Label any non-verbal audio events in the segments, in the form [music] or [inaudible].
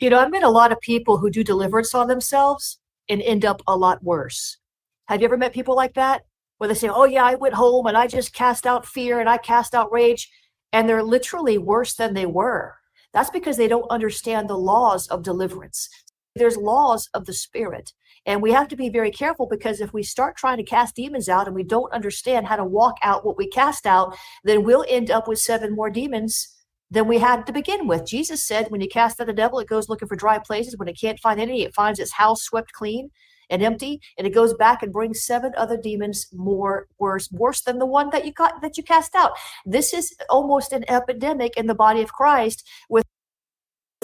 You know, I've met a lot of people who do deliverance on themselves and end up a lot worse. Have you ever met people like that? Where they say, Oh, yeah, I went home and I just cast out fear and I cast out rage. And they're literally worse than they were. That's because they don't understand the laws of deliverance. There's laws of the spirit. And we have to be very careful because if we start trying to cast demons out and we don't understand how to walk out what we cast out, then we'll end up with seven more demons than we had to begin with. Jesus said, when you cast out a devil, it goes looking for dry places. When it can't find any, it finds its house swept clean and empty, and it goes back and brings seven other demons more worse, worse than the one that you got that you cast out. This is almost an epidemic in the body of Christ with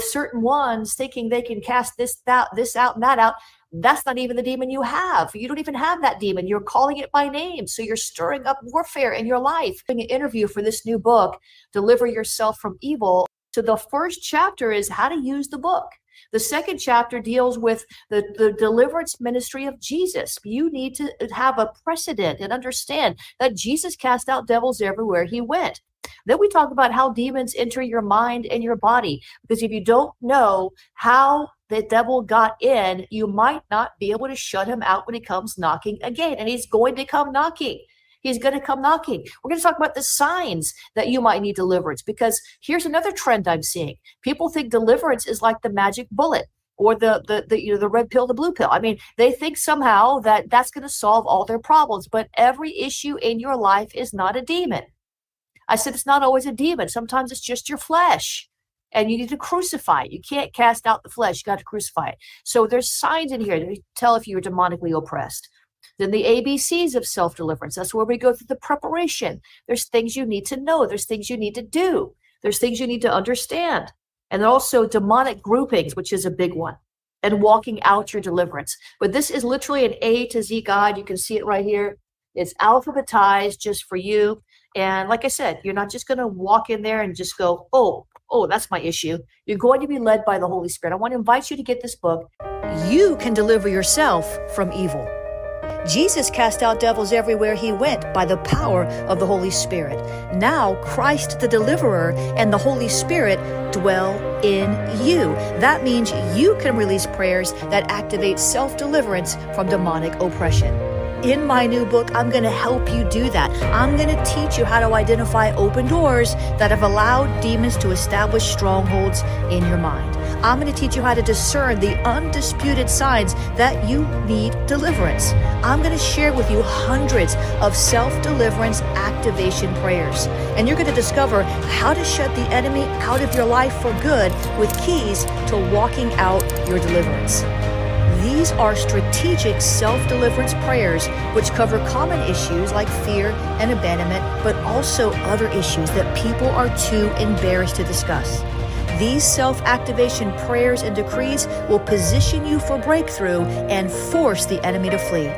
certain ones thinking they can cast this that this out and that out that's not even the demon you have. You don't even have that demon. You're calling it by name. So you're stirring up warfare in your life. Doing an interview for this new book, Deliver Yourself from Evil. So the first chapter is how to use the book. The second chapter deals with the, the deliverance ministry of Jesus. You need to have a precedent and understand that Jesus cast out devils everywhere he went. Then we talk about how demons enter your mind and your body. Because if you don't know how the devil got in, you might not be able to shut him out when he comes knocking again. And he's going to come knocking. He's going to come knocking. We're going to talk about the signs that you might need deliverance because here's another trend I'm seeing. People think deliverance is like the magic bullet or the the, the you know the red pill the blue pill i mean they think somehow that that's going to solve all their problems but every issue in your life is not a demon I said it's not always a demon. Sometimes it's just your flesh. And you need to crucify it. You can't cast out the flesh. You got to crucify it. So there's signs in here to tell if you're demonically oppressed. Then the ABCs of self deliverance. That's where we go through the preparation. There's things you need to know. There's things you need to do. There's things you need to understand. And also demonic groupings, which is a big one, and walking out your deliverance. But this is literally an A to Z guide. You can see it right here. It's alphabetized just for you. And like I said, you're not just going to walk in there and just go, oh, oh, that's my issue. You're going to be led by the Holy Spirit. I want to invite you to get this book. You can deliver yourself from evil. Jesus cast out devils everywhere he went by the power of the Holy Spirit. Now, Christ the Deliverer and the Holy Spirit dwell in you. That means you can release prayers that activate self deliverance from demonic oppression. In my new book, I'm going to help you do that. I'm going to teach you how to identify open doors that have allowed demons to establish strongholds in your mind. I'm going to teach you how to discern the undisputed signs that you need deliverance. I'm going to share with you hundreds of self deliverance activation prayers. And you're going to discover how to shut the enemy out of your life for good with keys to walking out your deliverance. These are strategic self deliverance prayers which cover common issues like fear and abandonment, but also other issues that people are too embarrassed to discuss. These self activation prayers and decrees will position you for breakthrough and force the enemy to flee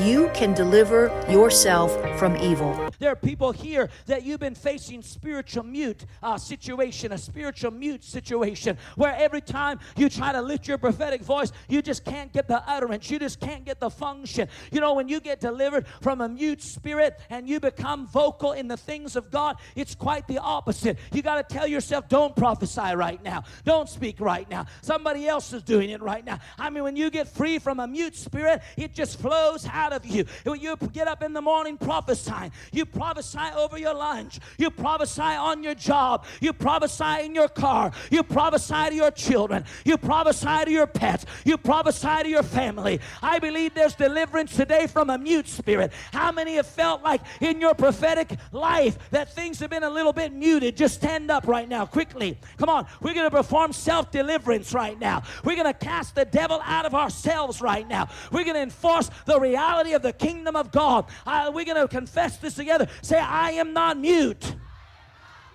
you can deliver yourself from evil. There are people here that you've been facing spiritual mute uh, situation, a spiritual mute situation, where every time you try to lift your prophetic voice, you just can't get the utterance. You just can't get the function. You know, when you get delivered from a mute spirit and you become vocal in the things of God, it's quite the opposite. You got to tell yourself, don't prophesy right now. Don't speak right now. Somebody else is doing it right now. I mean, when you get free from a mute spirit, it just flows out of you. When you get up in the morning prophesying, you prophesy over your lunch, you prophesy on your job, you prophesy in your car, you prophesy to your children, you prophesy to your pets, you prophesy to your family. I believe there's deliverance today from a mute spirit. How many have felt like in your prophetic life that things have been a little bit muted? Just stand up right now, quickly. Come on, we're going to perform self deliverance right now. We're going to cast the devil out of ourselves right now. We're going to enforce the reality of the kingdom of God. I, we're going to confess this together. Say, I am not mute.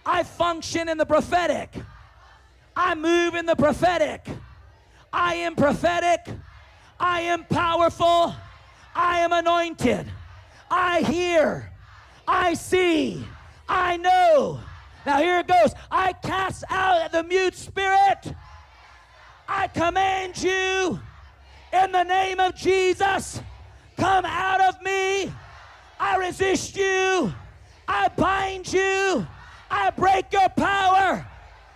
I function in the prophetic. I move in the prophetic. I am prophetic. I am powerful. I am anointed. I hear. I see. I know. Now here it goes. I cast out the mute spirit. I command you in the name of Jesus Come out of me. I resist you. I bind you. I break your power.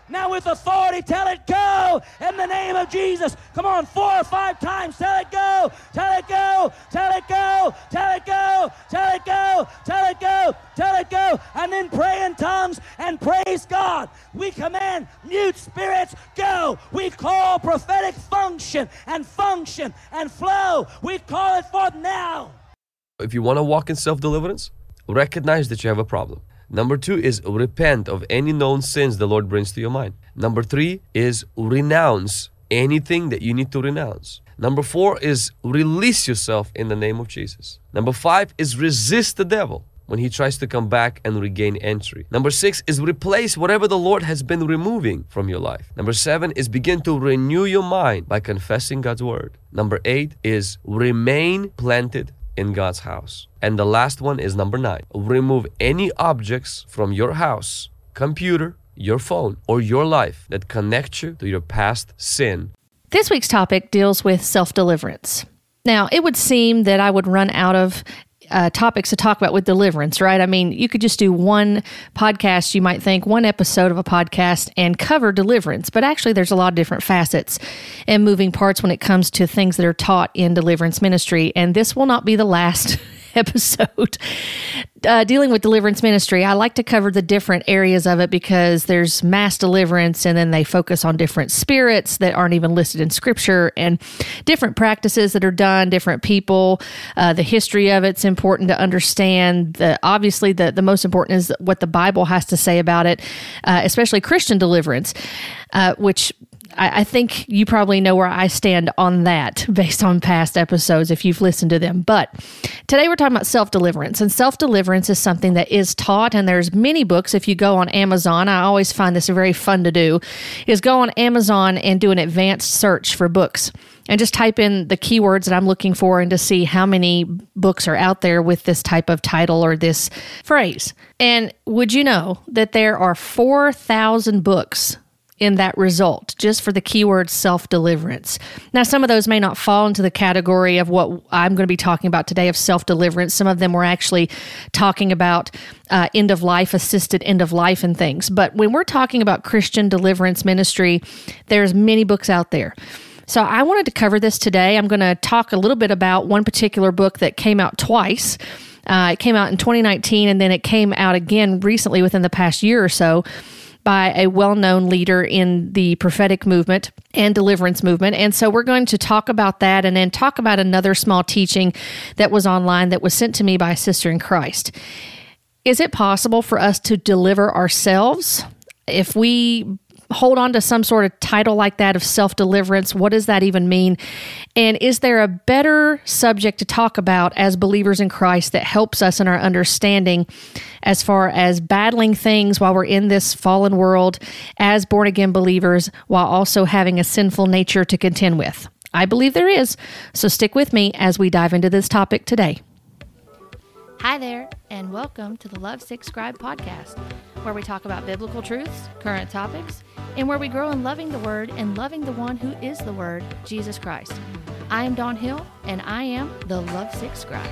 Now, with authority, tell it go in the name of Jesus. Come on, four or five times. Tell it go. Tell it go. Tell it go. Tell it go. Tell it go. Tell it go. Tell it go. And then pray in tongues and praise God. We command mute spirits go. We call prophetic function and function and flow. We call it forth now. If you want to walk in self deliverance, recognize that you have a problem. Number two is repent of any known sins the Lord brings to your mind. Number three is renounce anything that you need to renounce. Number four is release yourself in the name of Jesus. Number five is resist the devil when he tries to come back and regain entry. Number six is replace whatever the Lord has been removing from your life. Number seven is begin to renew your mind by confessing God's word. Number eight is remain planted in God's house. And the last one is number nine remove any objects from your house, computer, your phone, or your life that connect you to your past sin. This week's topic deals with self deliverance. Now, it would seem that I would run out of uh, topics to talk about with deliverance, right? I mean, you could just do one podcast, you might think, one episode of a podcast and cover deliverance, but actually, there's a lot of different facets and moving parts when it comes to things that are taught in deliverance ministry. And this will not be the last [laughs] [laughs] episode uh, dealing with deliverance ministry. I like to cover the different areas of it because there's mass deliverance, and then they focus on different spirits that aren't even listed in scripture and different practices that are done, different people. Uh, the history of it's important to understand. The, obviously, the, the most important is what the Bible has to say about it, uh, especially Christian deliverance, uh, which I, I, think you probably know where I stand on that [laughs] based on past episodes if you've listened to them. But today we're talking about self deliverance, and self deliverance is something that is taught, and there's many books. If you go on Amazon, I always find this very fun to do, is go on Amazon and do an advanced search for books and just type in the keywords that I'm looking for and to see how many books are out there with this type of title or this phrase. And would you know that there are 4,000 books in that result just for the keyword self deliverance. Now, some of those may not fall into the category of what I'm going to be talking about today of self deliverance. Some of them were actually talking about uh, end of life, assisted end of life, and things. But when we're talking about Christian deliverance ministry, there's many books out there. So I wanted to cover this today. I'm going to talk a little bit about one particular book that came out twice. Uh, it came out in 2019 and then it came out again recently within the past year or so by a well known leader in the prophetic movement and deliverance movement. And so we're going to talk about that and then talk about another small teaching that was online that was sent to me by a sister in Christ. Is it possible for us to deliver ourselves? If we hold on to some sort of title like that of self deliverance? What does that even mean? And is there a better subject to talk about as believers in Christ that helps us in our understanding as far as battling things while we're in this fallen world as born again believers while also having a sinful nature to contend with? I believe there is. So stick with me as we dive into this topic today. Hi there, and welcome to the Lovesick Scribe podcast, where we talk about biblical truths, current topics, and where we grow in loving the Word and loving the one who is the Word, Jesus Christ. I am Dawn Hill, and I am the Lovesick Scribe.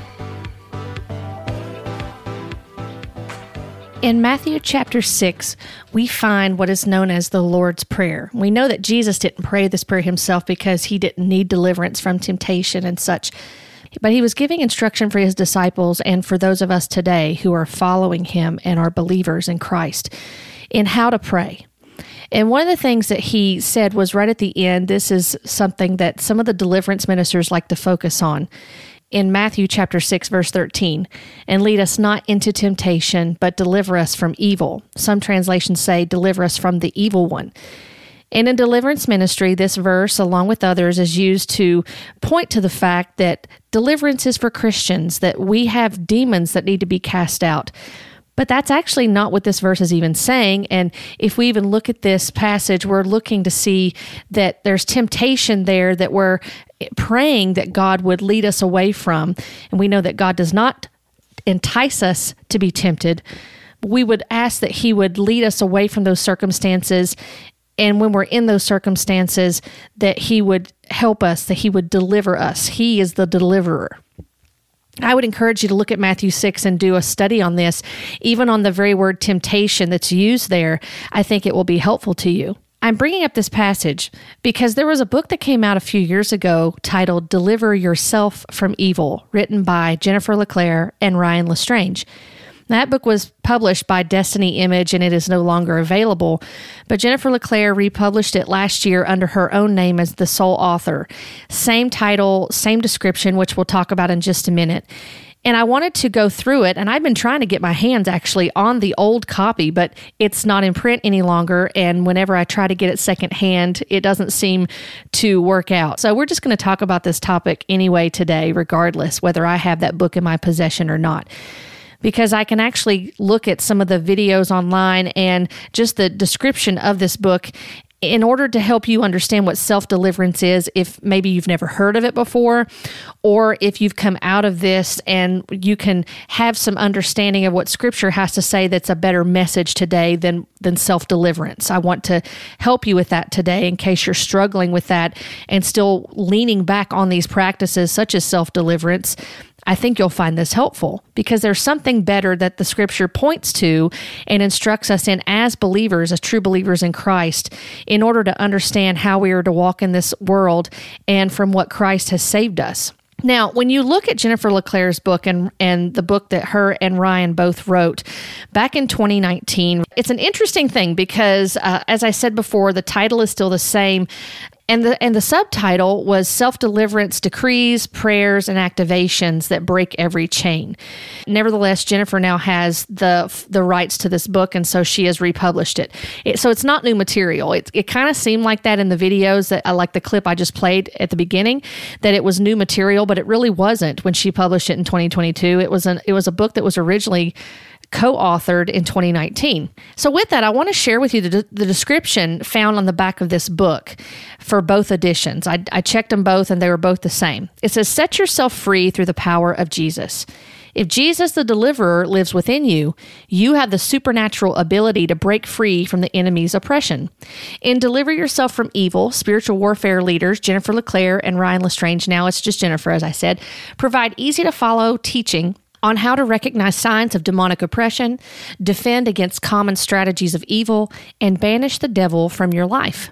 In Matthew chapter 6, we find what is known as the Lord's Prayer. We know that Jesus didn't pray this prayer himself because he didn't need deliverance from temptation and such. But he was giving instruction for his disciples and for those of us today who are following him and are believers in Christ in how to pray. And one of the things that he said was right at the end this is something that some of the deliverance ministers like to focus on in Matthew chapter 6 verse 13 and lead us not into temptation but deliver us from evil. Some translations say deliver us from the evil one. And in deliverance ministry, this verse, along with others, is used to point to the fact that deliverance is for Christians, that we have demons that need to be cast out. But that's actually not what this verse is even saying. And if we even look at this passage, we're looking to see that there's temptation there that we're praying that God would lead us away from. And we know that God does not entice us to be tempted. We would ask that He would lead us away from those circumstances and when we're in those circumstances that he would help us that he would deliver us he is the deliverer I would encourage you to look at Matthew 6 and do a study on this. Even on the very word temptation that's used there, I think it will be helpful to you. I'm bringing up this passage because there was a book that came out a few years ago titled Deliver Yourself from Evil, written by Jennifer LeClaire and Ryan Lestrange. That book was published by Destiny Image and it is no longer available, but Jennifer LeClaire republished it last year under her own name as the sole author. Same title, same description, which we'll talk about in just a minute. And I wanted to go through it, and I've been trying to get my hands actually on the old copy, but it's not in print any longer. And whenever I try to get it secondhand, it doesn't seem to work out. So we're just going to talk about this topic anyway today, regardless whether I have that book in my possession or not because I can actually look at some of the videos online and just the description of this book in order to help you understand what self deliverance is, if maybe you've never heard of it before, or if you've come out of this and you can have some understanding of what scripture has to say that's a better message today than, than self deliverance. I want to help you with that today in case you're struggling with that and still leaning back on these practices such as self deliverance I think you'll find this helpful because there's something better that the scripture points to and instructs us in as believers, as true believers in Christ, in order to understand how we are to walk in this world and from what Christ has saved us. Now, when you look at Jennifer LeClaire's book and, and the book that her and Ryan both wrote back in 2019, it's an interesting thing because, uh, as I said before, the title is still the same and the and the subtitle was self-deliverance decrees prayers and activations that break every chain. Nevertheless jennifer now has the the rights to this book and so she has republished it, it so it's not new material. It, it kind of seemed like that in the videos that i like the clip i just played at the beginning that it was new material but it really wasn't when she published it in 2022 it was an it was a book that was originally co authored in 2019. So, with that, I want to share with you the, the description found on the back of this book for both editions. I, I checked them both and they were both the same. It says, Set yourself free through the power of Jesus. If Jesus the deliverer lives within you, you have the supernatural ability to break free from the enemy's oppression. In Deliver Yourself from Evil, spiritual warfare leaders Jennifer LeClaire and Ryan Lestrange, now it's just Jennifer, as I said, provide easy to follow teaching on how to recognize signs of demonic oppression, defend against common strategies of evil, and banish the devil from your life.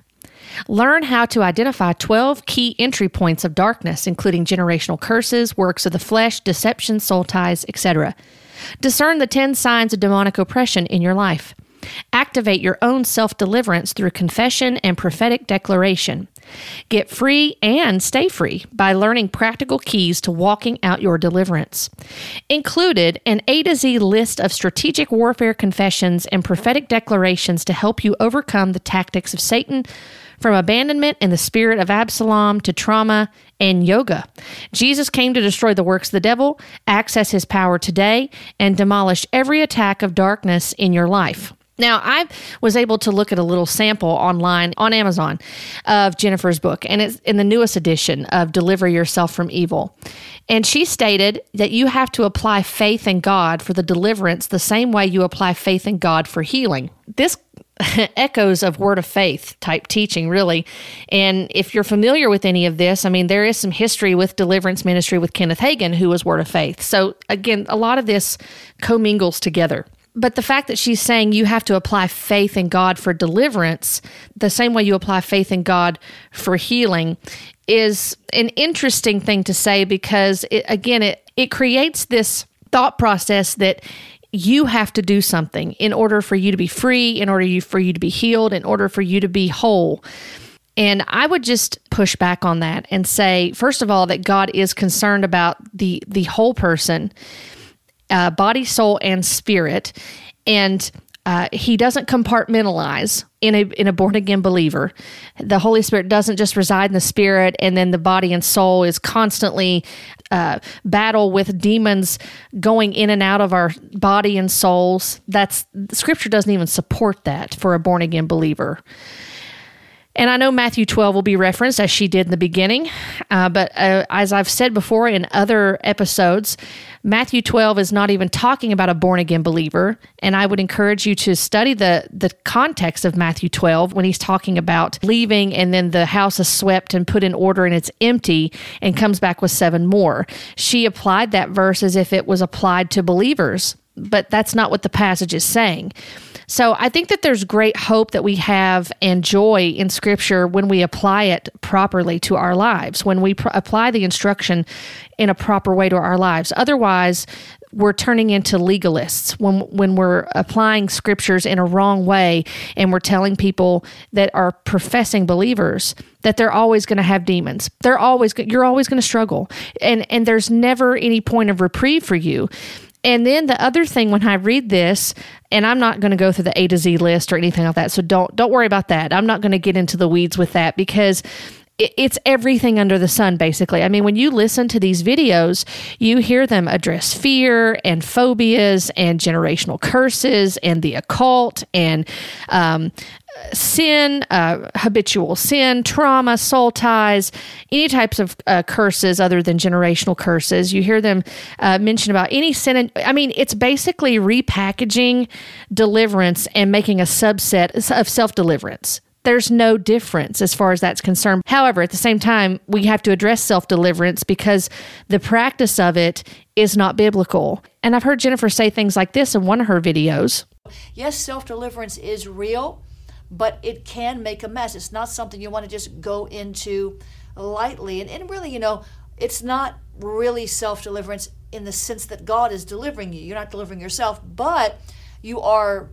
Learn how to identify 12 key entry points of darkness, including generational curses, works of the flesh, deception, soul ties, etc. Discern the 10 signs of demonic oppression in your life. Activate your own self deliverance through confession and prophetic declaration. Get free and stay free by learning practical keys to walking out your deliverance. Included an A to Z list of strategic warfare confessions and prophetic declarations to help you overcome the tactics of Satan from abandonment and the spirit of Absalom to trauma and yoga. Jesus came to destroy the works of the devil, access his power today, and demolish every attack of darkness in your life. Now, I was able to look at a little sample online on Amazon of Jennifer's book, and it's in the newest edition of Deliver Yourself from Evil. And she stated that you have to apply faith in God for the deliverance the same way you apply faith in God for healing. This [laughs] echoes of word of faith type teaching, really. And if you're familiar with any of this, I mean, there is some history with deliverance ministry with Kenneth Hagin, who was word of faith. So, again, a lot of this commingles together but the fact that she's saying you have to apply faith in God for deliverance, the same way you apply faith in God for healing, is an interesting thing to say because, it, again, it, it creates this thought process that you have to do something in order for you to be free, in order you, for you to be healed, in order for you to be whole. And I would just push back on that and say, first of all, that God is concerned about the the whole person uh, body, soul, and spirit. And uh, he doesn't compartmentalize in a in a born again believer. The Holy Spirit doesn't just reside in the spirit, and then the body and soul is constantly uh, battle with demons going in and out of our body and souls. That's Scripture doesn't even support that for a born again believer. And I know Matthew 12 will be referenced as she did in the beginning. Uh, but uh, as I've said before in other episodes, Matthew 12 is not even talking about a born again believer. And I would encourage you to study the, the context of Matthew 12 when he's talking about leaving and then the house is swept and put in order and it's empty and comes back with seven more. She applied that verse as if it was applied to believers, but that's not what the passage is saying. So I think that there's great hope that we have and joy in Scripture when we apply it properly to our lives, when we pr- apply the instruction in a proper way to our lives. Otherwise, we're turning into legalists when when we're applying scriptures in a wrong way and we're telling people that are professing believers that they're always going to have demons. They're always you're always going to struggle. And and there's never any point of reprieve for you. And then the other thing when I read this, and I'm not going to go through the A to Z list or anything like that, so don't don't worry about that. I'm not going to get into the weeds with that because it's everything under the sun, basically. I mean, when you listen to these videos, you hear them address fear and phobias and generational curses and the occult and um, sin, uh, habitual sin, trauma, soul ties, any types of uh, curses other than generational curses. You hear them uh, mention about any sin. And, I mean, it's basically repackaging deliverance and making a subset of self deliverance. There's no difference as far as that's concerned. However, at the same time, we have to address self deliverance because the practice of it is not biblical. And I've heard Jennifer say things like this in one of her videos. Yes, self deliverance is real but it can make a mess. It's not something you want to just go into lightly. And, and really, you know, it's not really self deliverance in the sense that God is delivering you. You're not delivering yourself, but you are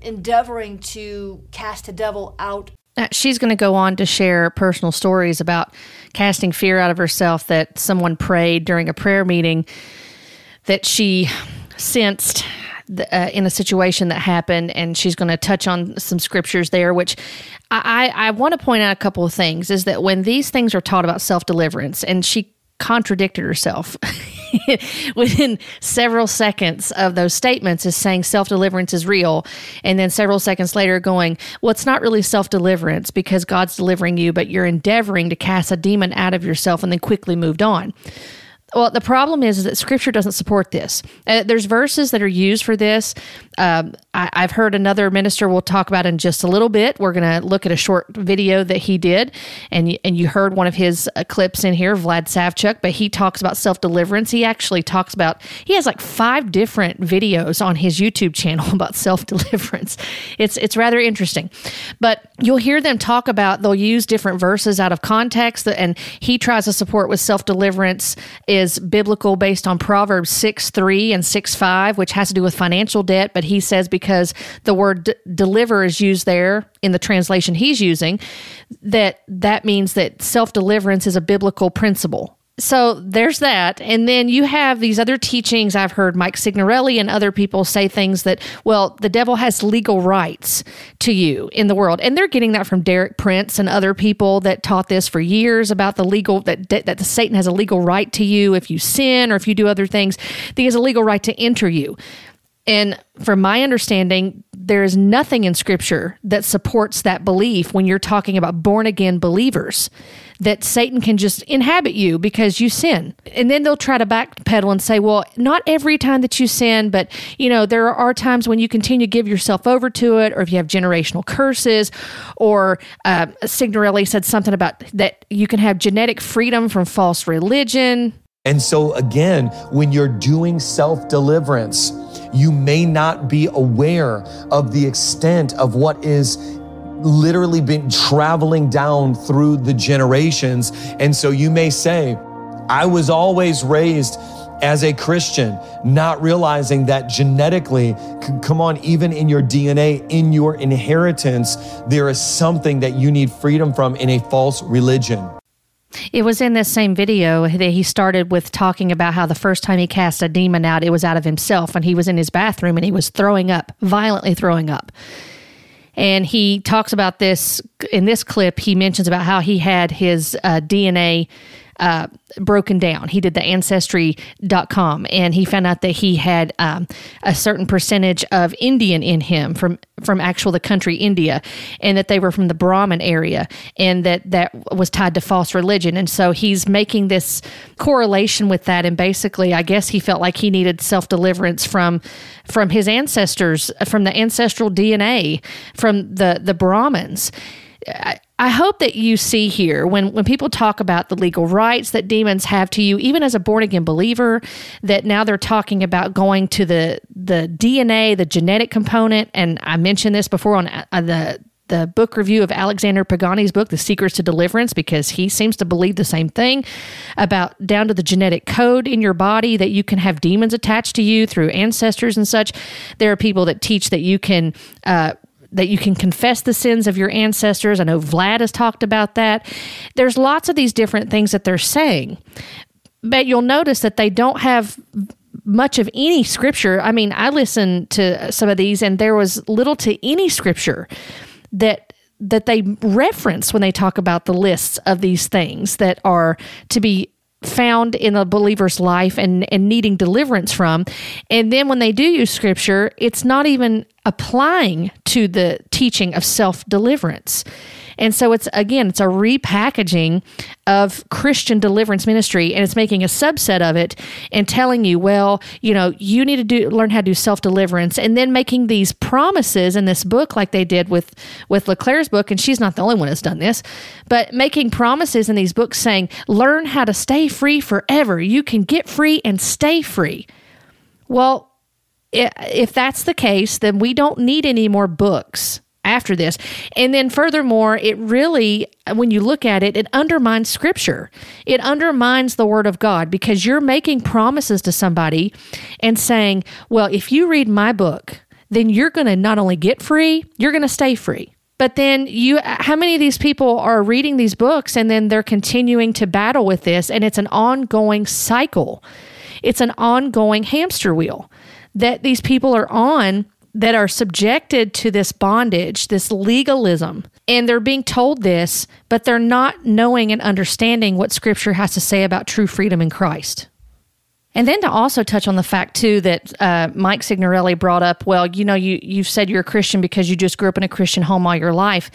endeavoring to cast the devil out. She's going to go on to share personal stories about casting fear out of herself that someone prayed during a prayer meeting that she sensed uh, in a situation that happened, and she's going to touch on some scriptures there, which I, I want to point out a couple of things is that when these things are taught about self deliverance, and she contradicted herself [laughs] within several seconds of those statements is saying self-deliverance is real and then several seconds later going well it's not really self-deliverance because god's delivering you but you're endeavoring to cast a demon out of yourself and then quickly moved on well, the problem is, is that Scripture doesn't support this. Uh, there's verses that are used for this. Um, I, have heard another minister we'll talk about in just a little bit. We're going to look at a short video that he did, and you, and you heard one of his uh, clips in here, Vlad Savchuk. But he talks about self deliverance. He actually talks about he has like five different videos on his YouTube channel [laughs] about self deliverance. It's it's rather interesting, but you'll hear them talk about they'll use different verses out of context, and he tries to support with self deliverance is biblical based on Proverbs 6 3 and 6 5, which has to do with financial debt. But he says because the word d- deliver is used there in the translation he's using, that that means that self deliverance is a biblical principle so there's that. And then you have these other teachings. I've heard Mike Signorelli and other people say things that, well, the devil has legal rights to you in the world. And they're getting that from Derek Prince and other people that taught this for years about the legal, that, that the Satan has a legal right to you if you sin or if you do other things. That he has a legal right to enter you. And from my understanding, there is nothing in scripture that supports that belief when you're talking about born again believers that Satan can just inhabit you because you sin. And then they'll try to backpedal and say, well, not every time that you sin, but you know, there are times when you continue to give yourself over to it, or if you have generational curses, or uh, Signorelli said something about that you can have genetic freedom from false religion. And so, again, when you're doing self deliverance, you may not be aware of the extent of what is literally been traveling down through the generations. And so you may say, I was always raised as a Christian, not realizing that genetically, come on, even in your DNA, in your inheritance, there is something that you need freedom from in a false religion. It was in this same video that he started with talking about how the first time he cast a demon out, it was out of himself, and he was in his bathroom and he was throwing up, violently throwing up. And he talks about this in this clip. He mentions about how he had his uh, DNA uh, broken down. He did the ancestry.com and he found out that he had um, a certain percentage of Indian in him from from actual the country India and that they were from the Brahmin area and that that was tied to false religion and so he's making this correlation with that and basically I guess he felt like he needed self-deliverance from from his ancestors from the ancestral DNA from the the Brahmins I hope that you see here when, when people talk about the legal rights that demons have to you, even as a born again believer, that now they're talking about going to the the DNA, the genetic component. And I mentioned this before on uh, the the book review of Alexander Pagani's book, The Secrets to Deliverance, because he seems to believe the same thing about down to the genetic code in your body that you can have demons attached to you through ancestors and such. There are people that teach that you can uh, that you can confess the sins of your ancestors. I know Vlad has talked about that. There's lots of these different things that they're saying. But you'll notice that they don't have much of any scripture. I mean, I listened to some of these and there was little to any scripture that that they reference when they talk about the lists of these things that are to be found in a believer's life and, and needing deliverance from. And then when they do use scripture, it's not even applying to the teaching of self deliverance. And so it's again, it's a repackaging of Christian deliverance ministry and it's making a subset of it and telling you, well, you know, you need to do learn how to do self-deliverance and then making these promises in this book like they did with with LeClaire's book and she's not the only one that's done this, but making promises in these books saying, learn how to stay free forever. You can get free and stay free. Well, if that's the case, then we don't need any more books after this. And then furthermore, it really, when you look at it, it undermines scripture. It undermines the word of God because you're making promises to somebody and saying, well, if you read my book, then you're going to not only get free, you're going to stay free. But then you how many of these people are reading these books and then they're continuing to battle with this and it's an ongoing cycle. It's an ongoing hamster wheel that these people are on that are subjected to this bondage, this legalism, and they're being told this, but they're not knowing and understanding what Scripture has to say about true freedom in Christ. And then to also touch on the fact too that uh, Mike Signorelli brought up, well, you know, you you've said you're a Christian because you just grew up in a Christian home all your life.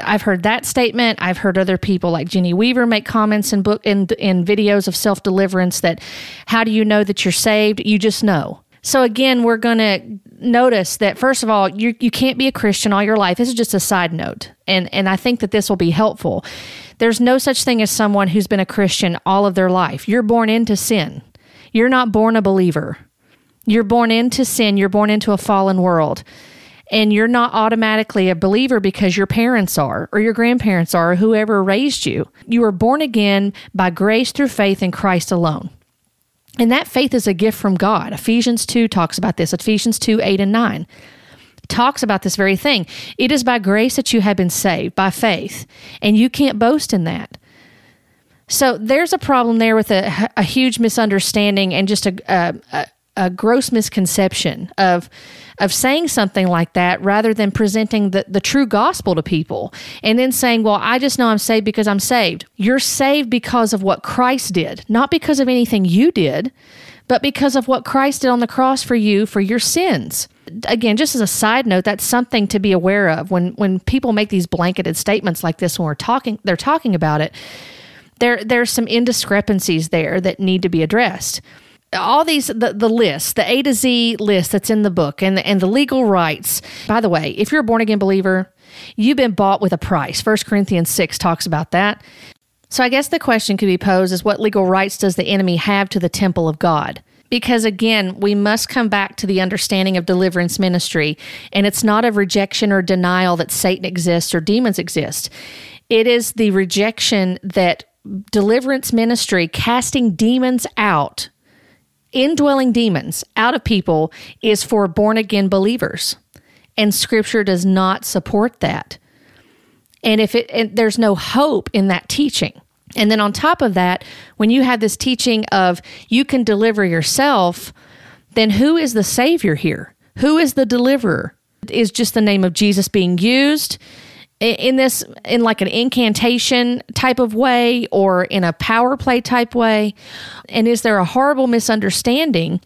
I've heard that statement. I've heard other people like Jenny Weaver make comments in book in in videos of self deliverance that, how do you know that you're saved? You just know. So again, we're going to notice that first of all, you you can't be a Christian all your life. This is just a side note, and and I think that this will be helpful. There's no such thing as someone who's been a Christian all of their life. You're born into sin. You're not born a believer. You're born into sin. You're born into a fallen world. And you're not automatically a believer because your parents are, or your grandparents are, or whoever raised you. You were born again by grace through faith in Christ alone. And that faith is a gift from God. Ephesians 2 talks about this. Ephesians 2 8 and 9 talks about this very thing. It is by grace that you have been saved, by faith, and you can't boast in that. So there's a problem there with a, a huge misunderstanding and just a, a, a gross misconception of of saying something like that rather than presenting the, the true gospel to people and then saying, Well, I just know I'm saved because I'm saved. You're saved because of what Christ did, not because of anything you did, but because of what Christ did on the cross for you for your sins. Again, just as a side note, that's something to be aware of when when people make these blanketed statements like this when we're talking they're talking about it. There there's some indiscrepancies there that need to be addressed all these the, the list the a to z list that's in the book and the, and the legal rights. By the way if you're a born again believer you've been bought with a price. First corinthians 6 talks about that. So i guess the question could be posed is what legal rights does the enemy have to the temple of god? Because again we must come back to the understanding of deliverance ministry and it's not a rejection or denial that satan exists or demons exist. It is the rejection that deliverance ministry casting demons out indwelling demons out of people is for born again believers. And scripture does not support that. And if it and there's no hope in that teaching. And then on top of that, when you have this teaching of you can deliver yourself, then who is the savior here? Who is the deliverer? Is just the name of Jesus being used? In this in like an incantation type of way or in a power play type way? And is there a horrible misunderstanding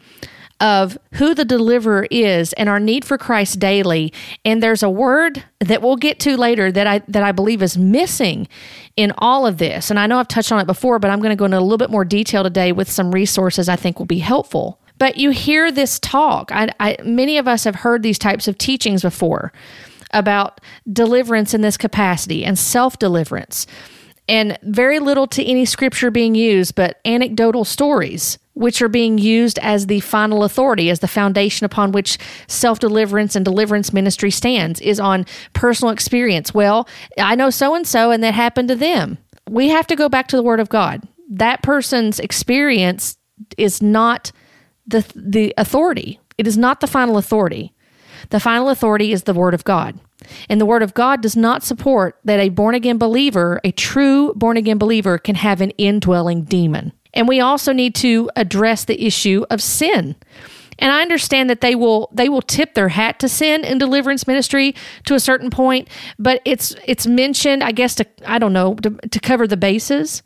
of who the deliverer is and our need for Christ daily? And there's a word that we'll get to later that I that I believe is missing in all of this. And I know I've touched on it before but I'm going to go into a little bit more detail today with some resources I think will be helpful. But you hear this talk. I, I many of us have heard these types of teachings before about deliverance in this capacity and self deliverance, and very little to any scripture being used, but anecdotal stories, which are being used as the final authority, as the foundation upon which self deliverance and deliverance ministry stands, is on personal experience. Well, I know so and so, and that happened to them. We have to go back to the Word of God. That person's experience is not the, the authority, it is not the final authority. The final authority is the Word of God. And the Word of God does not support that a born again believer, a true born again believer, can have an indwelling demon. And we also need to address the issue of sin. And I understand that they will they will tip their hat to sin in deliverance ministry to a certain point, but it's it's mentioned, I guess, to I don't know to, to cover the bases.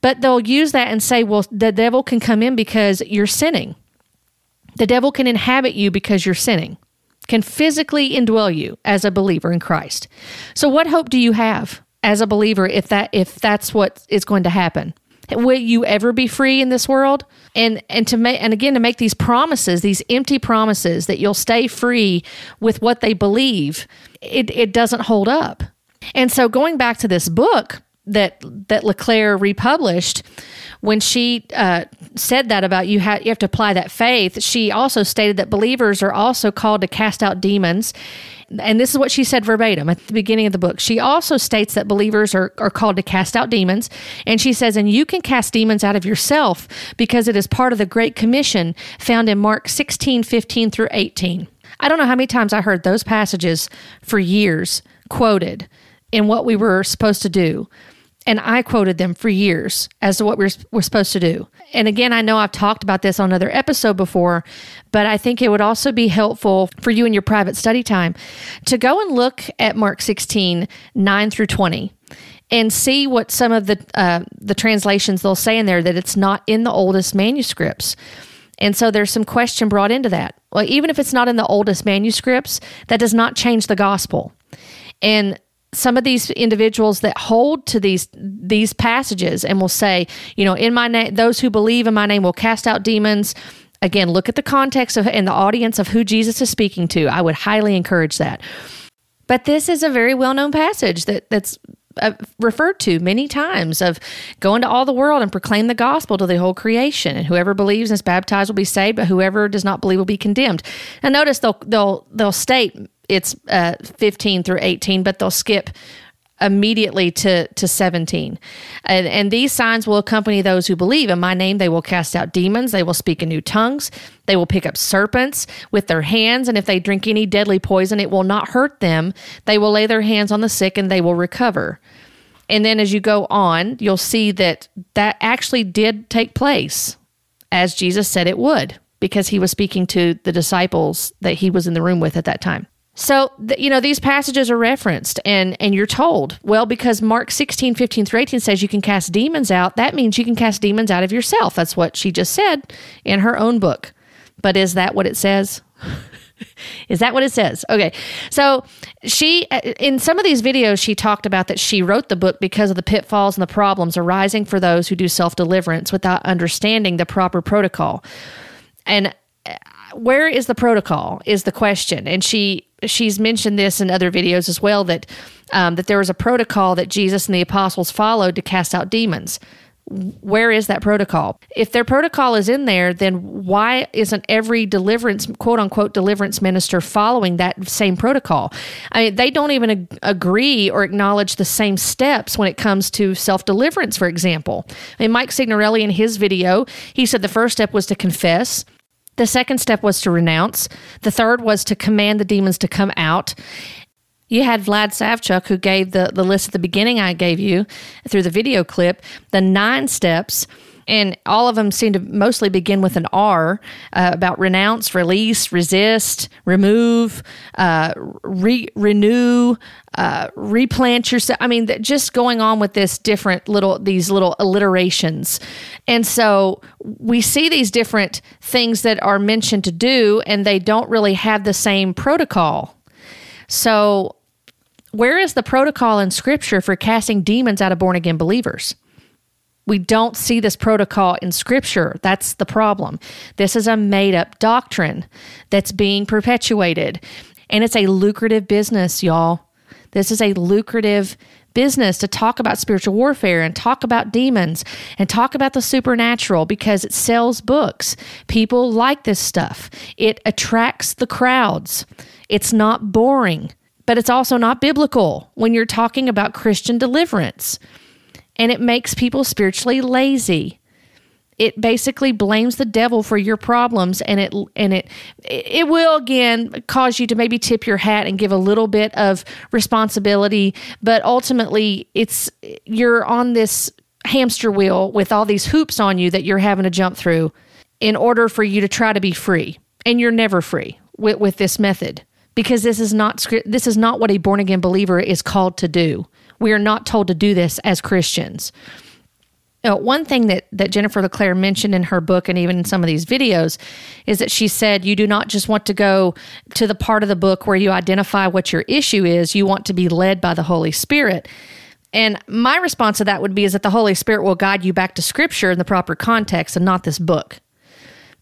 But they'll use that and say, well, the devil can come in because you're sinning. The devil can inhabit you because you're sinning can physically indwell you as a believer in Christ. So what hope do you have as a believer if that if that's what is going to happen? Will you ever be free in this world? And and to make and again to make these promises, these empty promises that you'll stay free with what they believe, it, it doesn't hold up. And so going back to this book that that LeClaire republished, when she uh, said that about you, ha- you have to apply that faith, she also stated that believers are also called to cast out demons. And this is what she said verbatim at the beginning of the book. She also states that believers are, are called to cast out demons. And she says, and you can cast demons out of yourself because it is part of the Great Commission found in Mark 16, 15 through 18. I don't know how many times I heard those passages for years quoted in what we were supposed to do. And I quoted them for years as to what we're, we're supposed to do. And again, I know I've talked about this on another episode before, but I think it would also be helpful for you in your private study time to go and look at Mark 16, 9 through 20 and see what some of the uh, the translations they'll say in there that it's not in the oldest manuscripts. And so there's some question brought into that. Well, even if it's not in the oldest manuscripts, that does not change the gospel. And some of these individuals that hold to these these passages and will say, you know, in my name, those who believe in my name will cast out demons. Again, look at the context of and the audience of who Jesus is speaking to. I would highly encourage that. But this is a very well known passage that that's uh, referred to many times of go into all the world and proclaim the gospel to the whole creation and whoever believes and is baptized will be saved but whoever does not believe will be condemned and notice they'll they'll they'll state it's uh, 15 through 18, but they'll skip immediately to, to 17. And, and these signs will accompany those who believe. In my name, they will cast out demons. They will speak in new tongues. They will pick up serpents with their hands. And if they drink any deadly poison, it will not hurt them. They will lay their hands on the sick and they will recover. And then as you go on, you'll see that that actually did take place as Jesus said it would because he was speaking to the disciples that he was in the room with at that time. So, you know, these passages are referenced and, and you're told, well, because Mark 16, 15 through 18 says you can cast demons out, that means you can cast demons out of yourself. That's what she just said in her own book. But is that what it says? [laughs] is that what it says? Okay. So she, uh, in some of these videos, she talked about that she wrote the book because of the pitfalls and the problems arising for those who do self deliverance without understanding the proper protocol. And uh, where is the protocol is the question and she she's mentioned this in other videos as well that um, that there was a protocol that jesus and the apostles followed to cast out demons. Where is that protocol? If their protocol is in there then why isn't every deliverance quote unquote deliverance minister following that same protocol? I mean they don't even ag- agree or acknowledge the same steps when it comes to self-deliverance for example. I mean, mike signorelli in his video he said the first step was to confess the second step was to renounce. The third was to command the demons to come out. You had Vlad Savchuk, who gave the, the list at the beginning I gave you through the video clip, the nine steps, and all of them seem to mostly begin with an R uh, about renounce, release, resist, remove, uh, re- renew, uh, replant yourself. I mean, just going on with this different little, these little alliterations. And so we see these different things that are mentioned to do, and they don't really have the same protocol. So, where is the protocol in scripture for casting demons out of born again believers? We don't see this protocol in scripture. That's the problem. This is a made up doctrine that's being perpetuated. And it's a lucrative business, y'all. This is a lucrative business to talk about spiritual warfare and talk about demons and talk about the supernatural because it sells books. People like this stuff, it attracts the crowds. It's not boring, but it's also not biblical when you're talking about Christian deliverance. And it makes people spiritually lazy it basically blames the devil for your problems and it and it it will again cause you to maybe tip your hat and give a little bit of responsibility but ultimately it's you're on this hamster wheel with all these hoops on you that you're having to jump through in order for you to try to be free and you're never free with, with this method because this is not this is not what a born again believer is called to do. We are not told to do this as christians now, one thing that, that Jennifer LeClaire mentioned in her book and even in some of these videos is that she said you do not just want to go to the part of the book where you identify what your issue is, you want to be led by the Holy Spirit. And my response to that would be is that the Holy Spirit will guide you back to scripture in the proper context and not this book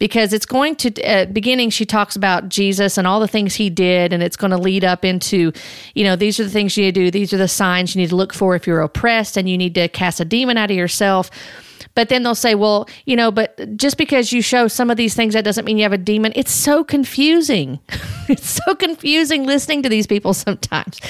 because it's going to uh, beginning she talks about jesus and all the things he did and it's going to lead up into you know these are the things you need to do these are the signs you need to look for if you're oppressed and you need to cast a demon out of yourself but then they'll say, well, you know, but just because you show some of these things, that doesn't mean you have a demon. It's so confusing. [laughs] it's so confusing listening to these people sometimes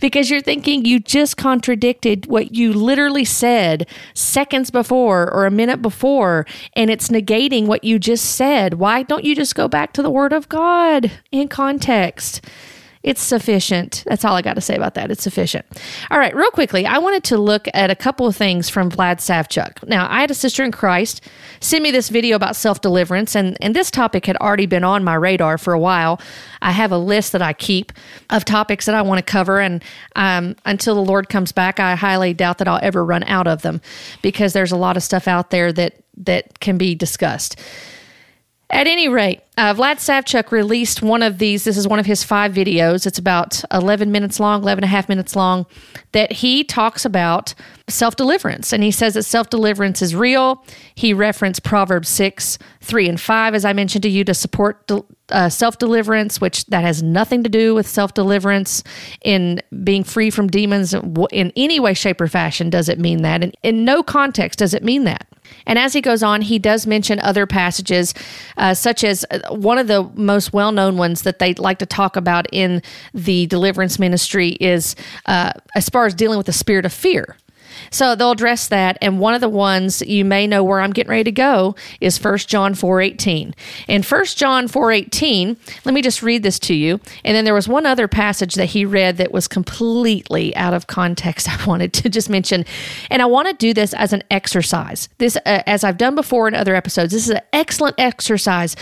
because you're thinking you just contradicted what you literally said seconds before or a minute before, and it's negating what you just said. Why don't you just go back to the Word of God in context? It's sufficient. That's all I got to say about that. It's sufficient. All right, real quickly, I wanted to look at a couple of things from Vlad Savchuk. Now, I had a sister in Christ send me this video about self deliverance, and, and this topic had already been on my radar for a while. I have a list that I keep of topics that I want to cover, and um, until the Lord comes back, I highly doubt that I'll ever run out of them because there's a lot of stuff out there that that can be discussed. At any rate, uh, Vlad Savchuk released one of these. This is one of his five videos. It's about 11 minutes long, 11 and a half minutes long, that he talks about self deliverance. And he says that self deliverance is real. He referenced Proverbs 6, 3, and 5, as I mentioned to you, to support de- uh, self deliverance, which that has nothing to do with self deliverance in being free from demons in any way, shape, or fashion. Does it mean that? And in no context does it mean that. And as he goes on, he does mention other passages, uh, such as uh, one of the most well known ones that they like to talk about in the deliverance ministry is uh, as far as dealing with the spirit of fear. So they'll address that. And one of the ones you may know where I'm getting ready to go is 1 John 4.18. In 1 John 4.18, let me just read this to you. And then there was one other passage that he read that was completely out of context [laughs] I wanted to just mention. And I want to do this as an exercise. This, uh, as I've done before in other episodes, this is an excellent exercise.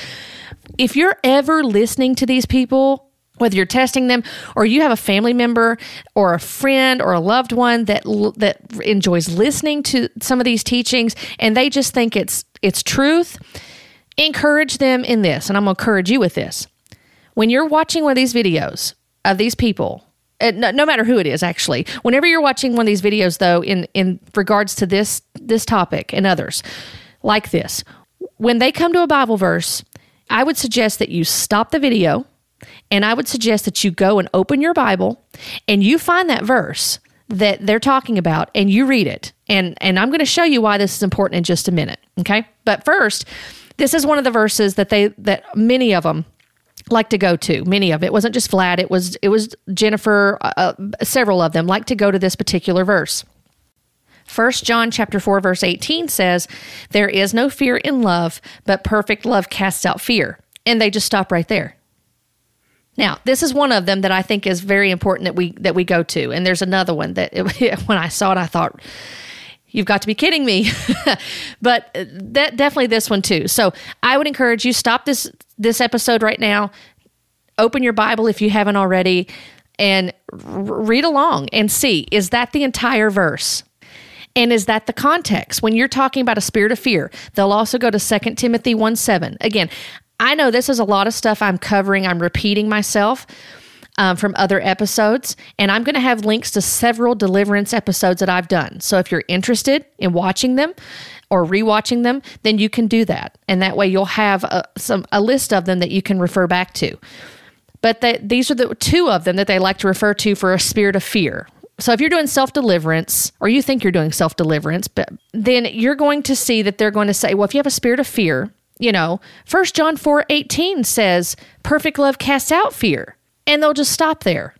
If you're ever listening to these people whether you're testing them or you have a family member or a friend or a loved one that that enjoys listening to some of these teachings and they just think it's it's truth encourage them in this and i'm going to encourage you with this. When you're watching one of these videos of these people no, no matter who it is actually whenever you're watching one of these videos though in in regards to this this topic and others like this when they come to a bible verse i would suggest that you stop the video and I would suggest that you go and open your Bible and you find that verse that they're talking about and you read it. And and I'm going to show you why this is important in just a minute, okay? But first, this is one of the verses that they that many of them like to go to. Many of it, wasn't just Vlad, it was it was Jennifer, uh, uh several of them like to go to this particular verse. First John chapter 4 verse 18 says, "There is no fear in love, but perfect love casts out fear." And they just stop right there. Now, this is one of them that I think is very important that we that we go to, and there's another one that it, [laughs] when I saw it, I thought, "You've got to be kidding me!" [laughs] but uh, that definitely this one too. So I would encourage you stop this this episode right now, open your Bible if you haven't already, and read along and see is that the entire verse? And is that the context? When you're talking about a spirit of fear, they'll also go to 2 Timothy 1 7. Again, I know this is a lot of stuff I'm covering, I'm repeating myself. Um, from other episodes, and I'm going to have links to several deliverance episodes that I've done. So if you're interested in watching them or rewatching them, then you can do that, and that way you'll have a, some a list of them that you can refer back to. But the, these are the two of them that they like to refer to for a spirit of fear. So if you're doing self deliverance, or you think you're doing self deliverance, but then you're going to see that they're going to say, well, if you have a spirit of fear, you know, First John 4 18 says, perfect love casts out fear. And they'll just stop there.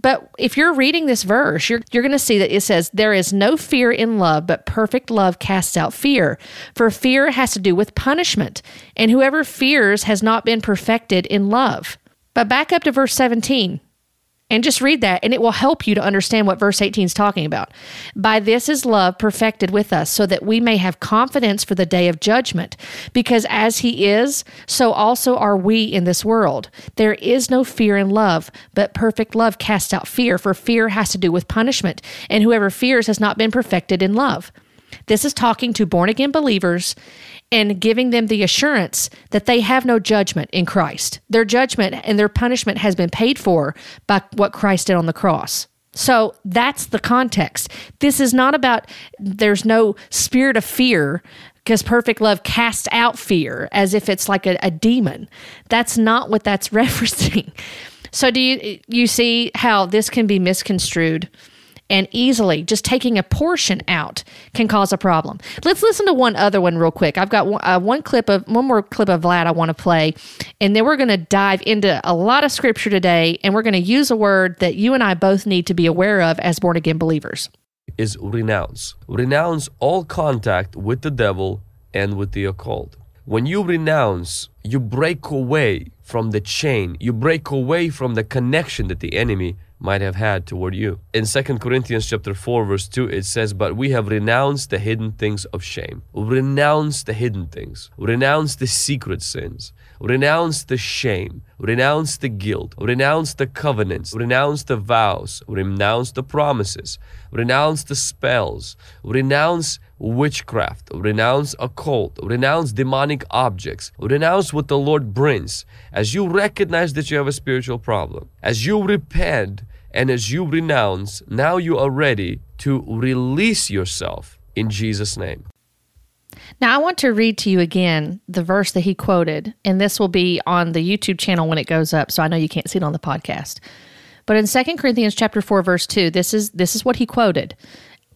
But if you're reading this verse, you're, you're going to see that it says, There is no fear in love, but perfect love casts out fear. For fear has to do with punishment, and whoever fears has not been perfected in love. But back up to verse 17 and just read that, and it will help you to understand what verse 18 is talking about. By this is love perfected with us, so that we may have confidence for the day of judgment. Because as he is, so also are we in this world. There is no fear in love, but perfect love casts out fear, for fear has to do with punishment, and whoever fears has not been perfected in love. This is talking to born again believers and giving them the assurance that they have no judgment in Christ. Their judgment and their punishment has been paid for by what Christ did on the cross. So that's the context. This is not about there's no spirit of fear because perfect love casts out fear as if it's like a, a demon. That's not what that's [laughs] referencing. So do you you see how this can be misconstrued? And easily just taking a portion out can cause a problem. Let's listen to one other one real quick. I've got one, uh, one clip of one more clip of Vlad I want to play, and then we're going to dive into a lot of scripture today, and we're going to use a word that you and I both need to be aware of as born again believers. Is renounce. Renounce all contact with the devil and with the occult. When you renounce, you break away from the chain, you break away from the connection that the enemy might have had toward you. In 2 Corinthians chapter 4 verse 2 it says, "But we have renounced the hidden things of shame." Renounce the hidden things. Renounce the secret sins. Renounce the shame. Renounce the guilt. Renounce the covenants. Renounce the vows. Renounce the promises. Renounce the spells. Renounce witchcraft. Renounce occult. Renounce demonic objects. Renounce what the Lord brings. As you recognize that you have a spiritual problem, as you repent and as you renounce, now you are ready to release yourself in Jesus' name. Now, I want to read to you again the verse that he quoted, and this will be on the YouTube channel when it goes up, so I know you can't see it on the podcast. But in 2 Corinthians chapter 4 verse 2, this is this is what he quoted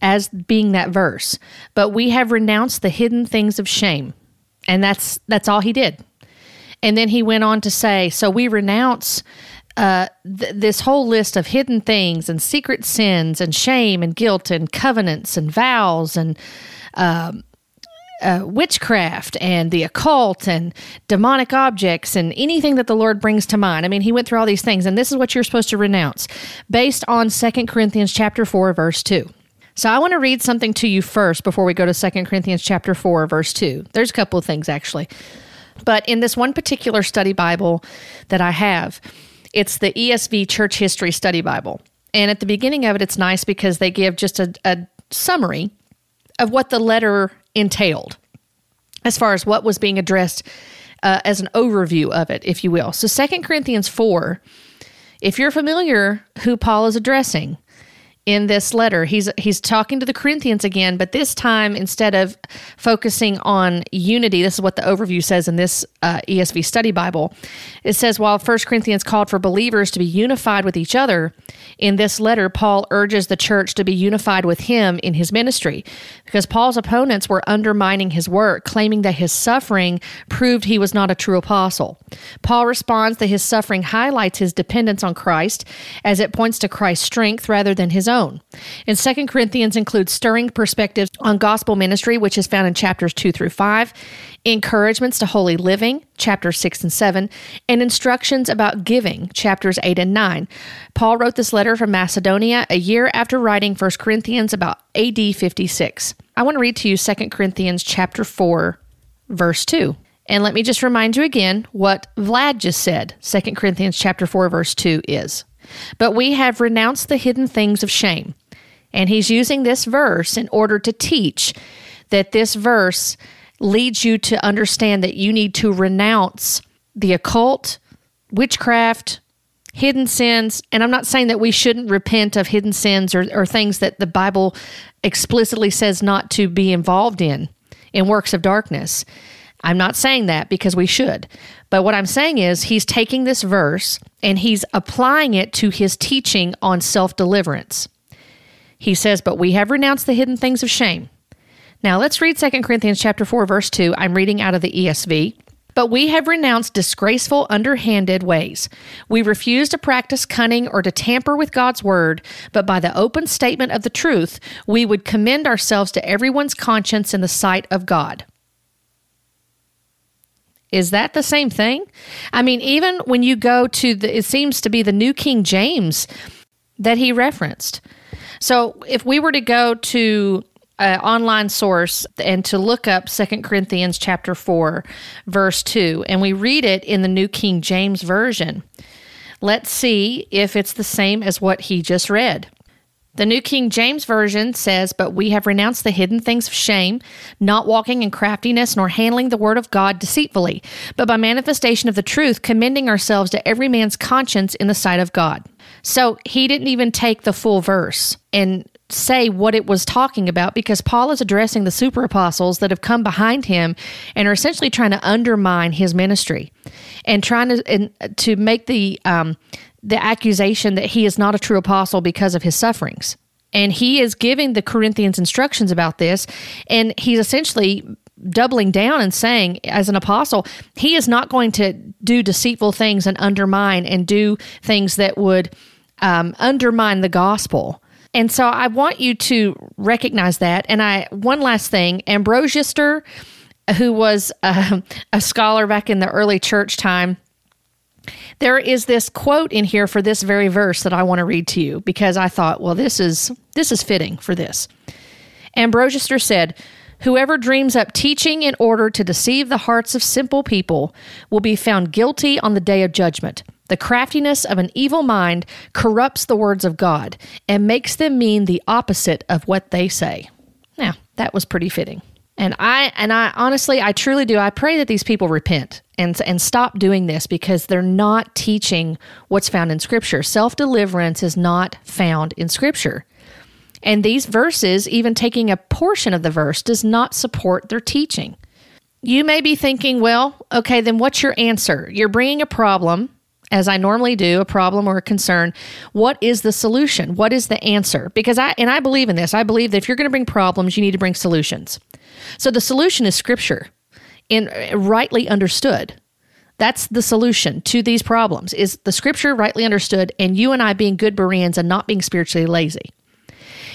as being that verse. But we have renounced the hidden things of shame. And that's that's all he did. And then he went on to say, so we renounce uh, th- this whole list of hidden things and secret sins and shame and guilt and covenants and vows and um, uh, witchcraft and the occult and demonic objects and anything that the Lord brings to mind. I mean, he went through all these things, and this is what you're supposed to renounce based on Second Corinthians chapter 4, verse 2. So I want to read something to you first before we go to Second Corinthians chapter 4, verse 2. There's a couple of things actually. But in this one particular study Bible that I have, it's the ESV Church History Study Bible. And at the beginning of it, it's nice because they give just a, a summary of what the letter entailed as far as what was being addressed uh, as an overview of it, if you will. So, Second Corinthians 4, if you're familiar who Paul is addressing, in this letter. He's he's talking to the Corinthians again, but this time instead of focusing on unity, this is what the overview says in this uh, ESV Study Bible. It says while 1 Corinthians called for believers to be unified with each other, in this letter Paul urges the church to be unified with him in his ministry because Paul's opponents were undermining his work, claiming that his suffering proved he was not a true apostle. Paul responds that his suffering highlights his dependence on Christ as it points to Christ's strength rather than his own. And Second Corinthians includes stirring perspectives on gospel ministry, which is found in chapters 2 through 5, encouragements to holy living, chapters 6 and 7, and instructions about giving, chapters 8 and 9. Paul wrote this letter from Macedonia a year after writing 1 Corinthians about AD 56. I want to read to you 2 Corinthians chapter 4, verse 2. And let me just remind you again what Vlad just said. 2 Corinthians chapter 4 verse 2 is. But we have renounced the hidden things of shame. And he's using this verse in order to teach that this verse leads you to understand that you need to renounce the occult, witchcraft, hidden sins. And I'm not saying that we shouldn't repent of hidden sins or, or things that the Bible explicitly says not to be involved in, in works of darkness. I'm not saying that because we should. But what I'm saying is he's taking this verse and he's applying it to his teaching on self deliverance. He says, But we have renounced the hidden things of shame. Now let's read 2 Corinthians chapter 4, verse 2. I'm reading out of the ESV. But we have renounced disgraceful, underhanded ways. We refuse to practice cunning or to tamper with God's word, but by the open statement of the truth, we would commend ourselves to everyone's conscience in the sight of God. Is that the same thing? I mean, even when you go to the, it seems to be the New King James that he referenced. So if we were to go to an online source and to look up Second Corinthians chapter 4 verse 2 and we read it in the New King James version. Let's see if it's the same as what he just read. The New King James Version says, But we have renounced the hidden things of shame, not walking in craftiness, nor handling the word of God deceitfully, but by manifestation of the truth, commending ourselves to every man's conscience in the sight of God. So he didn't even take the full verse and say what it was talking about because Paul is addressing the super apostles that have come behind him and are essentially trying to undermine his ministry and trying to and, to make the um, the accusation that he is not a true apostle because of his sufferings. And he is giving the Corinthians instructions about this, and he's essentially doubling down and saying, as an apostle, he is not going to do deceitful things and undermine and do things that would um, undermine the gospel. And so I want you to recognize that. And I one last thing, Ambrosiaster, who was a, a scholar back in the early church time, there is this quote in here for this very verse that I want to read to you because I thought, well, this is this is fitting for this. Ambrosiaster said, Whoever dreams up teaching in order to deceive the hearts of simple people will be found guilty on the day of judgment. The craftiness of an evil mind corrupts the words of God and makes them mean the opposite of what they say. Now, that was pretty fitting. And I and I honestly I truly do I pray that these people repent and and stop doing this because they're not teaching what's found in scripture. Self-deliverance is not found in scripture. And these verses, even taking a portion of the verse does not support their teaching. You may be thinking, well, okay, then what's your answer? You're bringing a problem as I normally do, a problem or a concern, what is the solution? What is the answer? Because I and I believe in this. I believe that if you're going to bring problems, you need to bring solutions. So the solution is scripture and rightly understood. That's the solution to these problems is the scripture rightly understood and you and I being good Bereans and not being spiritually lazy.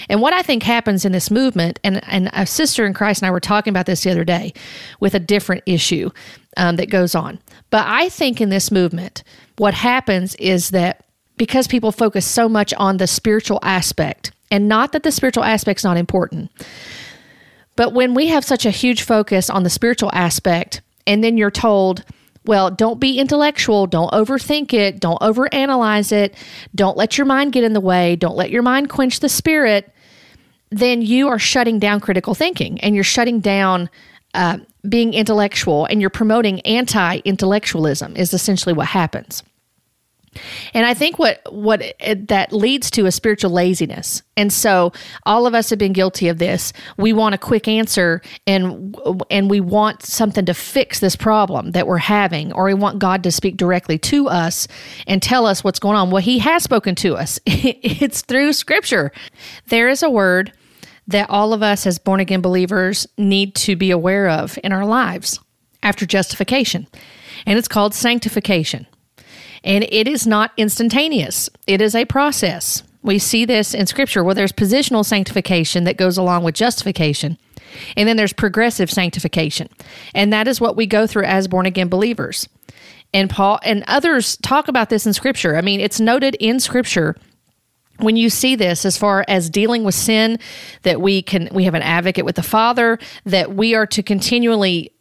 And what I think happens in this movement, and, and a sister in Christ and I were talking about this the other day with a different issue um, that goes on. But I think in this movement, what happens is that because people focus so much on the spiritual aspect, and not that the spiritual aspect's not important, but when we have such a huge focus on the spiritual aspect, and then you're told, well, don't be intellectual. Don't overthink it. Don't overanalyze it. Don't let your mind get in the way. Don't let your mind quench the spirit. Then you are shutting down critical thinking and you're shutting down uh, being intellectual and you're promoting anti intellectualism, is essentially what happens. And I think what what it, that leads to a spiritual laziness. And so all of us have been guilty of this. We want a quick answer and and we want something to fix this problem that we're having or we want God to speak directly to us and tell us what's going on. Well, he has spoken to us. [laughs] it's through scripture. There is a word that all of us as born again believers need to be aware of in our lives after justification. And it's called sanctification. And it is not instantaneous, it is a process. We see this in Scripture where there's positional sanctification that goes along with justification. And then there's progressive sanctification. And that is what we go through as born again believers. And Paul and others talk about this in Scripture. I mean, it's noted in Scripture when you see this as far as dealing with sin that we can we have an advocate with the father that we are to continually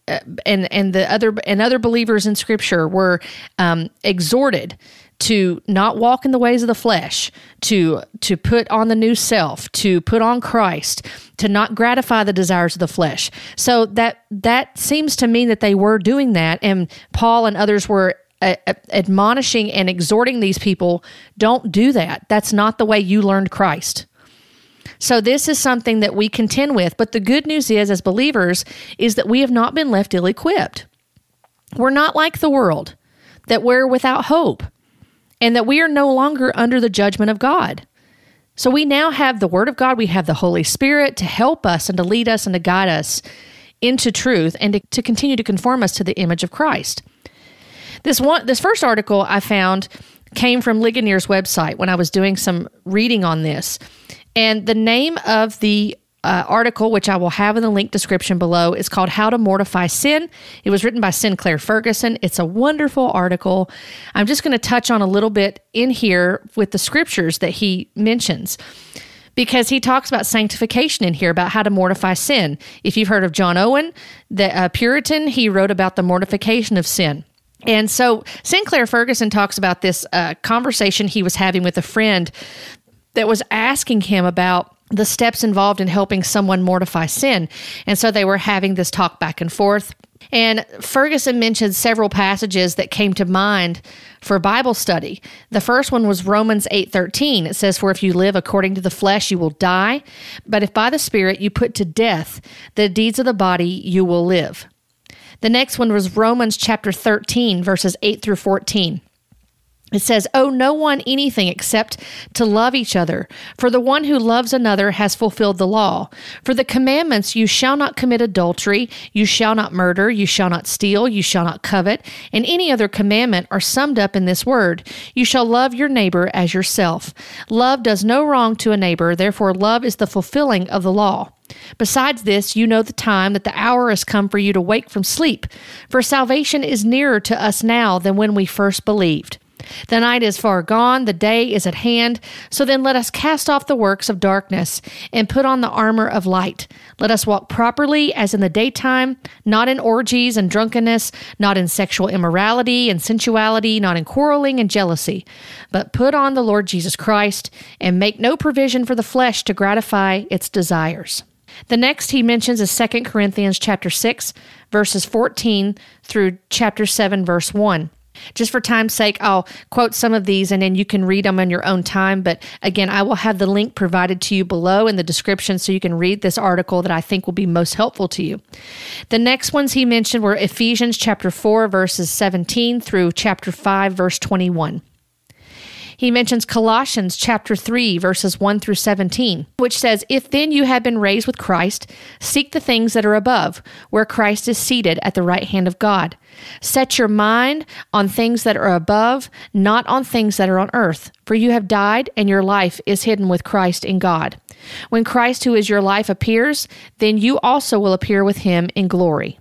and and the other and other believers in scripture were um, exhorted to not walk in the ways of the flesh, to to put on the new self, to put on Christ, to not gratify the desires of the flesh. So that that seems to mean that they were doing that and Paul and others were uh, admonishing and exhorting these people, don't do that. That's not the way you learned Christ. So this is something that we contend with, but the good news is as believers is that we have not been left ill-equipped. We're not like the world, that we're without hope, and that we are no longer under the judgment of God. So we now have the Word of God, we have the Holy Spirit to help us and to lead us and to guide us into truth and to, to continue to conform us to the image of Christ. This one this first article I found came from Ligonier's website when I was doing some reading on this. And the name of the uh, article, which I will have in the link description below, is called How to Mortify Sin. It was written by Sinclair Ferguson. It's a wonderful article. I'm just going to touch on a little bit in here with the scriptures that he mentions because he talks about sanctification in here, about how to mortify sin. If you've heard of John Owen, the uh, Puritan, he wrote about the mortification of sin. And so Sinclair Ferguson talks about this uh, conversation he was having with a friend that was asking him about the steps involved in helping someone mortify sin. And so they were having this talk back and forth. And Ferguson mentioned several passages that came to mind for Bible study. The first one was Romans 8:13. It says for if you live according to the flesh you will die, but if by the spirit you put to death the deeds of the body you will live. The next one was Romans chapter 13 verses 8 through 14. It says, Owe no one anything except to love each other. For the one who loves another has fulfilled the law. For the commandments, you shall not commit adultery, you shall not murder, you shall not steal, you shall not covet, and any other commandment are summed up in this word You shall love your neighbor as yourself. Love does no wrong to a neighbor, therefore, love is the fulfilling of the law. Besides this, you know the time that the hour has come for you to wake from sleep, for salvation is nearer to us now than when we first believed. The night is far gone, the day is at hand. So then let us cast off the works of darkness and put on the armor of light. Let us walk properly as in the daytime, not in orgies and drunkenness, not in sexual immorality and sensuality, not in quarreling and jealousy, but put on the Lord Jesus Christ and make no provision for the flesh to gratify its desires. The next he mentions is 2 Corinthians chapter 6 verses 14 through chapter 7 verse 1. Just for time's sake, I'll quote some of these and then you can read them on your own time. But again, I will have the link provided to you below in the description so you can read this article that I think will be most helpful to you. The next ones he mentioned were Ephesians chapter 4, verses 17 through chapter 5, verse 21. He mentions Colossians chapter 3 verses 1 through 17, which says, "If then you have been raised with Christ, seek the things that are above, where Christ is seated at the right hand of God. Set your mind on things that are above, not on things that are on earth, for you have died and your life is hidden with Christ in God. When Christ who is your life appears, then you also will appear with him in glory."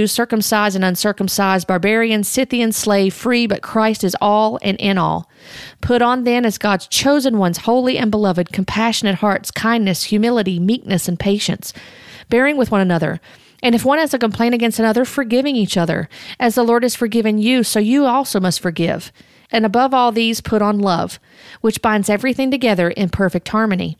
Jews, circumcised and uncircumcised, barbarian, Scythian, slave, free, but Christ is all and in all. Put on then as God's chosen ones, holy and beloved, compassionate hearts, kindness, humility, meekness, and patience, bearing with one another. And if one has a complaint against another, forgiving each other. As the Lord has forgiven you, so you also must forgive. And above all these, put on love, which binds everything together in perfect harmony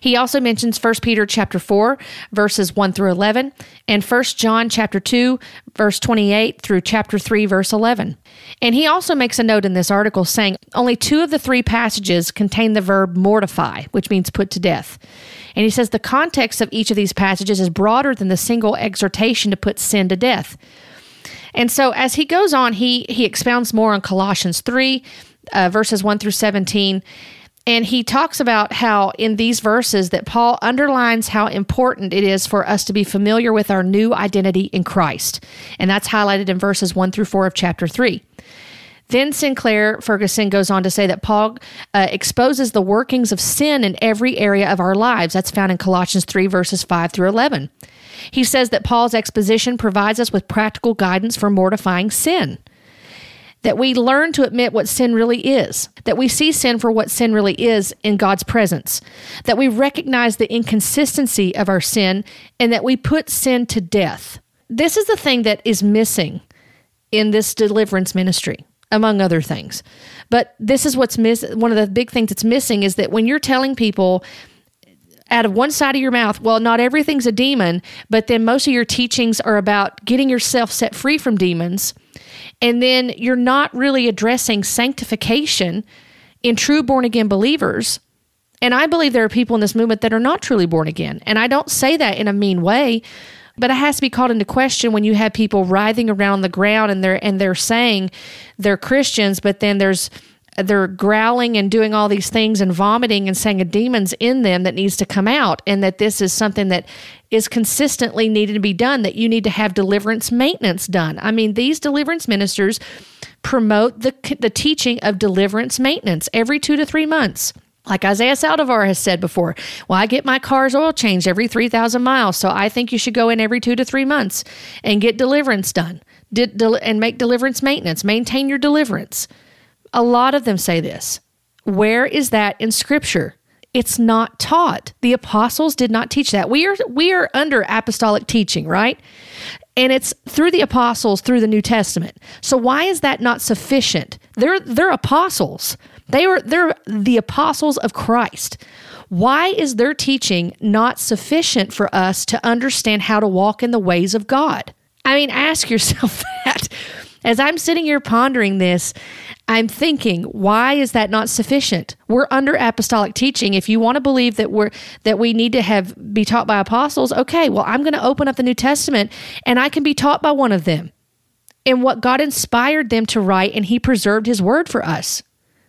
He also mentions 1 Peter chapter 4 verses 1 through 11 and 1 John chapter 2 verse 28 through chapter 3 verse 11. And he also makes a note in this article saying only two of the three passages contain the verb mortify, which means put to death. And he says the context of each of these passages is broader than the single exhortation to put sin to death. And so as he goes on, he he expounds more on Colossians 3 uh, verses 1 through 17 and he talks about how in these verses that Paul underlines how important it is for us to be familiar with our new identity in Christ. And that's highlighted in verses 1 through 4 of chapter 3. Then Sinclair Ferguson goes on to say that Paul uh, exposes the workings of sin in every area of our lives. That's found in Colossians 3, verses 5 through 11. He says that Paul's exposition provides us with practical guidance for mortifying sin that we learn to admit what sin really is, that we see sin for what sin really is in God's presence, that we recognize the inconsistency of our sin, and that we put sin to death. This is the thing that is missing in this deliverance ministry, among other things. But this is what's missing. One of the big things that's missing is that when you're telling people, out of one side of your mouth, well, not everything's a demon, but then most of your teachings are about getting yourself set free from demons and then you're not really addressing sanctification in true born again believers. And I believe there are people in this movement that are not truly born again. And I don't say that in a mean way, but it has to be called into question when you have people writhing around the ground and they're and they're saying they're Christians, but then there's they're growling and doing all these things and vomiting and saying a demon's in them that needs to come out and that this is something that is consistently needed to be done that you need to have deliverance maintenance done i mean these deliverance ministers promote the, the teaching of deliverance maintenance every two to three months like Isaiah Saldivar has said before, well, I get my car's oil changed every 3,000 miles. So I think you should go in every two to three months and get deliverance done and make deliverance maintenance, maintain your deliverance. A lot of them say this. Where is that in scripture? It's not taught. The apostles did not teach that. We are we are under apostolic teaching, right? And it's through the apostles through the New Testament. So why is that not sufficient? They're they're apostles. They were they're the apostles of Christ. Why is their teaching not sufficient for us to understand how to walk in the ways of God? I mean, ask yourself [laughs] that. As I'm sitting here pondering this, I'm thinking, why is that not sufficient? We're under apostolic teaching. If you want to believe that we're that we need to have be taught by apostles, okay, well, I'm going to open up the New Testament and I can be taught by one of them. And what God inspired them to write and he preserved his word for us.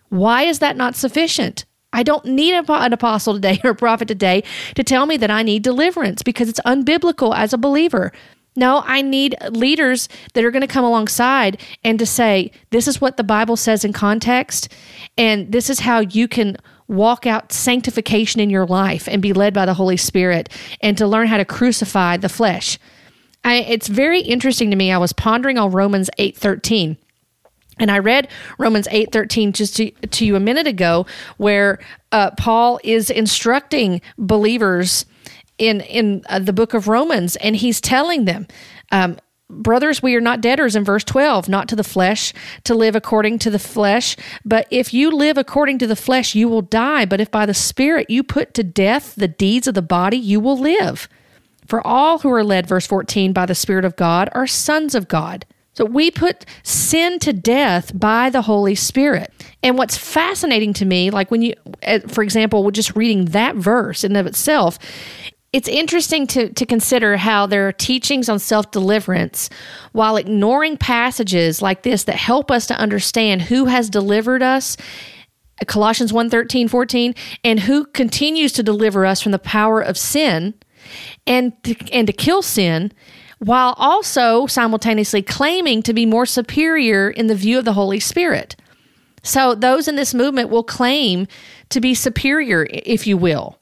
Why is that not sufficient? I don't need an apostle today [laughs] or a prophet today to tell me that I need deliverance because it's unbiblical as a believer. No, I need leaders that are going to come alongside and to say, this is what the Bible says in context, and this is how you can walk out sanctification in your life and be led by the Holy Spirit and to learn how to crucify the flesh. I, it's very interesting to me. I was pondering on Romans 8 13. And I read Romans 8 13 just to, to you a minute ago, where uh, Paul is instructing believers in in uh, the book of Romans, and he's telling them. Um, Brothers, we are not debtors in verse 12, not to the flesh, to live according to the flesh. But if you live according to the flesh, you will die. But if by the Spirit you put to death the deeds of the body, you will live. For all who are led, verse 14, by the Spirit of God are sons of God. So we put sin to death by the Holy Spirit. And what's fascinating to me, like when you, uh, for example, just reading that verse in of itself, it's interesting to, to consider how there are teachings on self deliverance while ignoring passages like this that help us to understand who has delivered us. Colossians 1 13, 14, and who continues to deliver us from the power of sin and to, and to kill sin, while also simultaneously claiming to be more superior in the view of the Holy Spirit. So, those in this movement will claim to be superior, if you will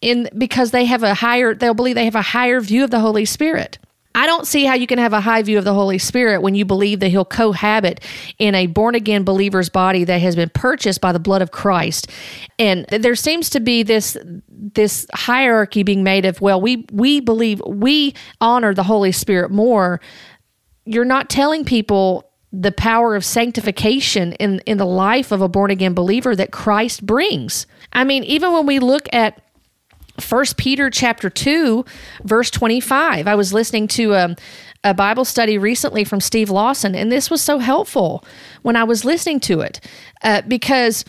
in because they have a higher they'll believe they have a higher view of the Holy Spirit. I don't see how you can have a high view of the Holy Spirit when you believe that he'll cohabit in a born again believer's body that has been purchased by the blood of Christ. And there seems to be this this hierarchy being made of well we we believe we honor the Holy Spirit more. You're not telling people the power of sanctification in in the life of a born again believer that Christ brings. I mean, even when we look at First Peter chapter 2 verse 25. I was listening to a, a Bible study recently from Steve Lawson and this was so helpful when I was listening to it uh, because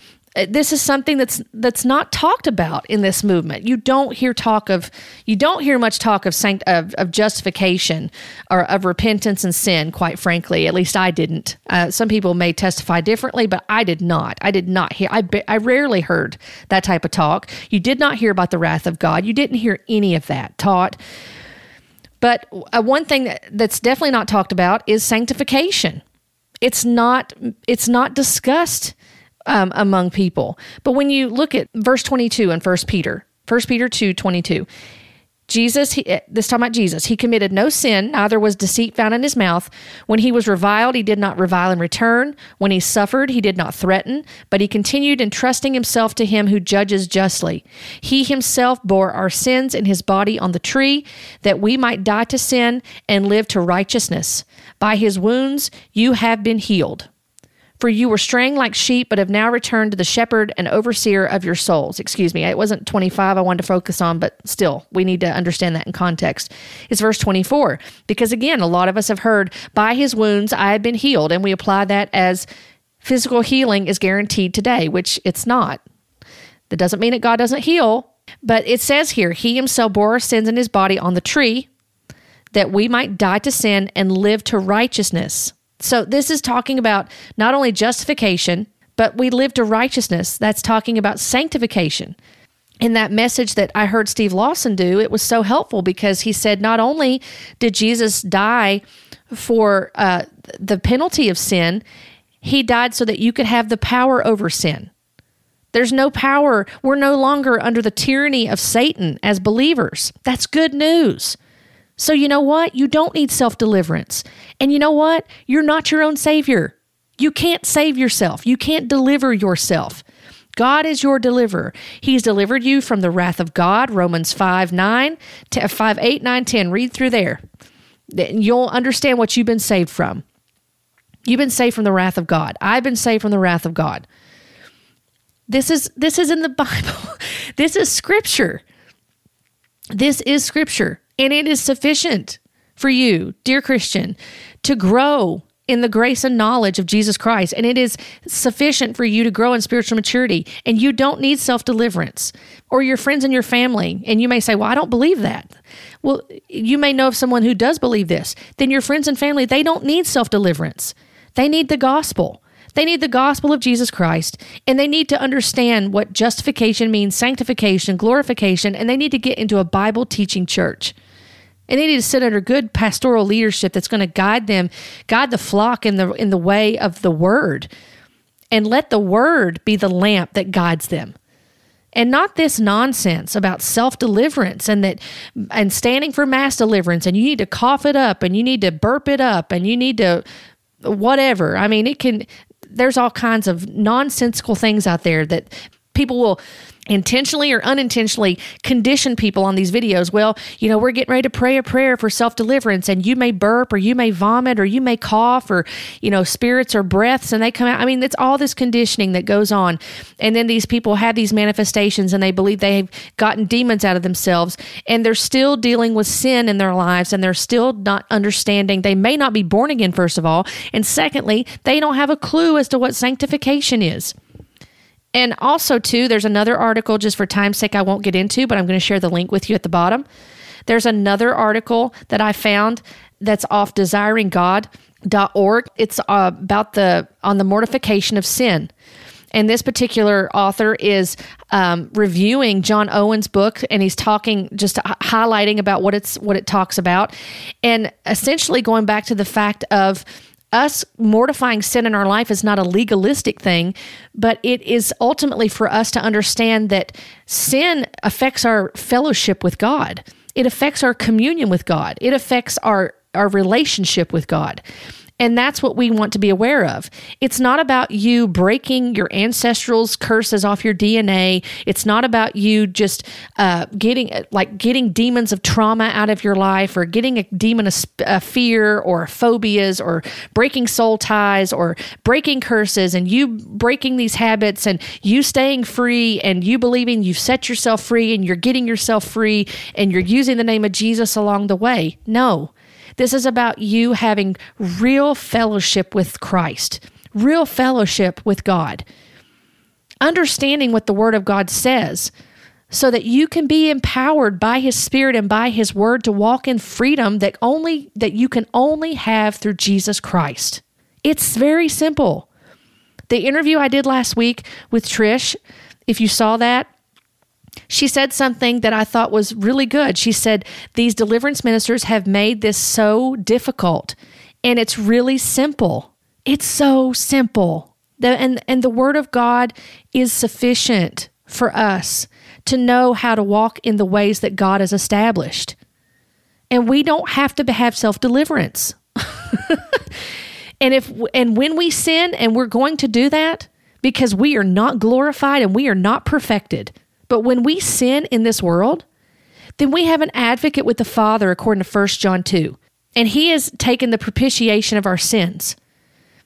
this is something that's that's not talked about in this movement. You don't hear talk of you don't hear much talk of sanct- of, of justification or of repentance and sin. Quite frankly, at least I didn't. Uh, some people may testify differently, but I did not. I did not hear. I I rarely heard that type of talk. You did not hear about the wrath of God. You didn't hear any of that taught. But uh, one thing that, that's definitely not talked about is sanctification. It's not it's not discussed um, among people. But when you look at verse 22 in 1 Peter, 1 Peter 2 22, Jesus, he, eh, this time about Jesus, he committed no sin, neither was deceit found in his mouth. When he was reviled, he did not revile in return. When he suffered, he did not threaten, but he continued entrusting himself to him who judges justly. He himself bore our sins in his body on the tree, that we might die to sin and live to righteousness. By his wounds you have been healed. For you were straying like sheep, but have now returned to the shepherd and overseer of your souls. Excuse me, it wasn't 25 I wanted to focus on, but still, we need to understand that in context. It's verse 24. Because again, a lot of us have heard, by his wounds I have been healed, and we apply that as physical healing is guaranteed today, which it's not. That doesn't mean that God doesn't heal, but it says here, He himself bore our sins in his body on the tree, that we might die to sin and live to righteousness. So this is talking about not only justification, but we live to righteousness. That's talking about sanctification. In that message that I heard Steve Lawson do, it was so helpful because he said not only did Jesus die for uh, the penalty of sin, he died so that you could have the power over sin. There's no power. We're no longer under the tyranny of Satan as believers. That's good news. So, you know what? You don't need self deliverance. And you know what? You're not your own savior. You can't save yourself, you can't deliver yourself. God is your deliverer. He's delivered you from the wrath of God, Romans 5 9, uh, 5 8, 9, 10. Read through there. You'll understand what you've been saved from. You've been saved from the wrath of God. I've been saved from the wrath of God. This is this is in the [laughs] Bible. this is scripture. This is scripture. And it is sufficient for you, dear Christian, to grow in the grace and knowledge of Jesus Christ. And it is sufficient for you to grow in spiritual maturity. And you don't need self deliverance or your friends and your family. And you may say, Well, I don't believe that. Well, you may know of someone who does believe this. Then your friends and family, they don't need self deliverance, they need the gospel. They need the gospel of Jesus Christ and they need to understand what justification means, sanctification, glorification, and they need to get into a Bible teaching church. And they need to sit under good pastoral leadership that's going to guide them, guide the flock in the in the way of the word. And let the word be the lamp that guides them. And not this nonsense about self-deliverance and that and standing for mass deliverance and you need to cough it up and you need to burp it up and you need to whatever. I mean, it can there's all kinds of nonsensical things out there that people will intentionally or unintentionally condition people on these videos. Well, you know, we're getting ready to pray a prayer for self deliverance, and you may burp or you may vomit or you may cough or, you know, spirits or breaths, and they come out. I mean, it's all this conditioning that goes on. And then these people have these manifestations and they believe they've gotten demons out of themselves, and they're still dealing with sin in their lives and they're still not understanding. They may not be born again, first of all. And secondly, they don't have a clue as to what sanctification is. And also, too, there's another article, just for time's sake, I won't get into, but I'm going to share the link with you at the bottom. There's another article that I found that's off desiringgod.org. It's uh, about the on the mortification of sin. And this particular author is um, reviewing John Owen's book, and he's talking, just highlighting about what it's what it talks about, and essentially going back to the fact of us mortifying sin in our life is not a legalistic thing, but it is ultimately for us to understand that sin affects our fellowship with God. It affects our communion with God. It affects our our relationship with God. And that's what we want to be aware of. It's not about you breaking your ancestral's curses off your DNA. It's not about you just uh, getting like getting demons of trauma out of your life or getting a demon of a fear or phobias or breaking soul ties or breaking curses and you breaking these habits and you staying free and you believing you've set yourself free and you're getting yourself free and you're using the name of Jesus along the way. No. This is about you having real fellowship with Christ, real fellowship with God, understanding what the Word of God says so that you can be empowered by his spirit and by his word to walk in freedom that only that you can only have through Jesus Christ. It's very simple. The interview I did last week with Trish, if you saw that, she said something that I thought was really good. She said, These deliverance ministers have made this so difficult, and it's really simple. It's so simple. The, and, and the Word of God is sufficient for us to know how to walk in the ways that God has established. And we don't have to have self deliverance. [laughs] and if and when we sin and we're going to do that because we are not glorified and we are not perfected but when we sin in this world, then we have an advocate with the Father, according to 1 John 2. And he has taken the propitiation of our sins.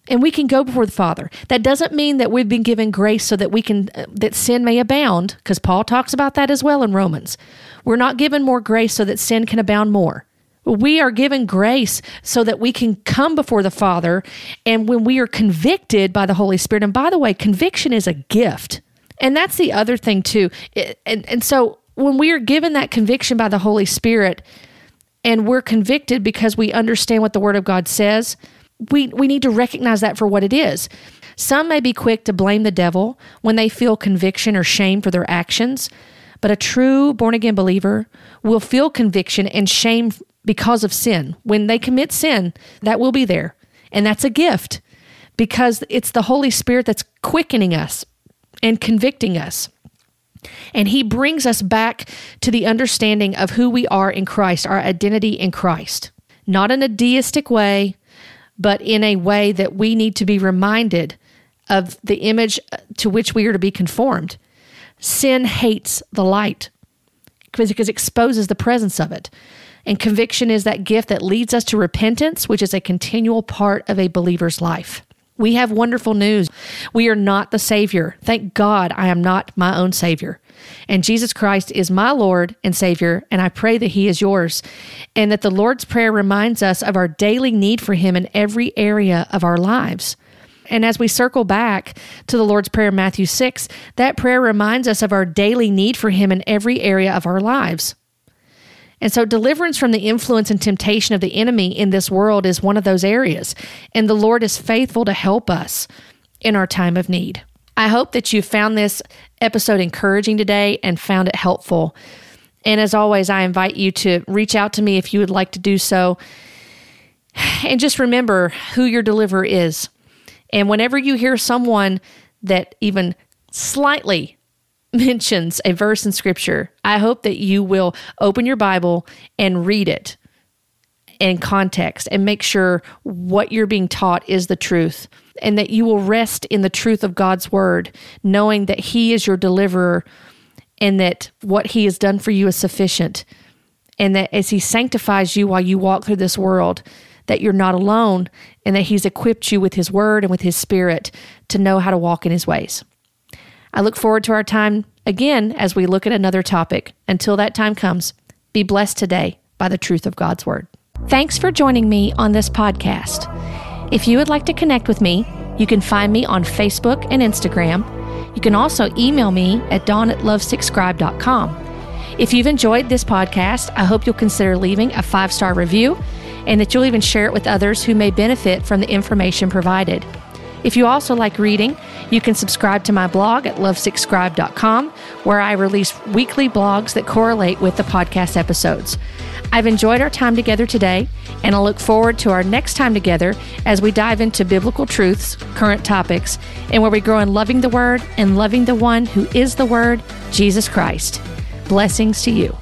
And we can go before the Father. That doesn't mean that we've been given grace so that we can uh, that sin may abound, because Paul talks about that as well in Romans. We're not given more grace so that sin can abound more. We are given grace so that we can come before the Father. And when we are convicted by the Holy Spirit, and by the way, conviction is a gift. And that's the other thing too. It, and and so when we are given that conviction by the Holy Spirit and we're convicted because we understand what the word of God says, we we need to recognize that for what it is. Some may be quick to blame the devil when they feel conviction or shame for their actions, but a true born again believer will feel conviction and shame because of sin. When they commit sin, that will be there. And that's a gift because it's the Holy Spirit that's quickening us, and convicting us. And he brings us back to the understanding of who we are in Christ, our identity in Christ. Not in a deistic way, but in a way that we need to be reminded of the image to which we are to be conformed. Sin hates the light because it exposes the presence of it. And conviction is that gift that leads us to repentance, which is a continual part of a believer's life. We have wonderful news. We are not the Savior. Thank God I am not my own Savior. And Jesus Christ is my Lord and Savior, and I pray that He is yours. And that the Lord's Prayer reminds us of our daily need for Him in every area of our lives. And as we circle back to the Lord's Prayer in Matthew 6, that prayer reminds us of our daily need for Him in every area of our lives. And so, deliverance from the influence and temptation of the enemy in this world is one of those areas. And the Lord is faithful to help us in our time of need. I hope that you found this episode encouraging today and found it helpful. And as always, I invite you to reach out to me if you would like to do so. And just remember who your deliverer is. And whenever you hear someone that even slightly mentions a verse in scripture, I hope that you will open your Bible and read it in context and make sure what you're being taught is the truth and that you will rest in the truth of God's word, knowing that He is your deliverer and that what He has done for you is sufficient. And that as He sanctifies you while you walk through this world, that you're not alone and that He's equipped you with His word and with His spirit to know how to walk in His ways. I look forward to our time again as we look at another topic. Until that time comes, be blessed today by the truth of God's Word. Thanks for joining me on this podcast. If you would like to connect with me, you can find me on Facebook and Instagram. You can also email me at dawn at lovesickscribe.com. If you've enjoyed this podcast, I hope you'll consider leaving a five star review and that you'll even share it with others who may benefit from the information provided. If you also like reading, you can subscribe to my blog at lovesickscribe.com, where I release weekly blogs that correlate with the podcast episodes. I've enjoyed our time together today, and I look forward to our next time together as we dive into biblical truths, current topics, and where we grow in loving the Word and loving the one who is the Word, Jesus Christ. Blessings to you.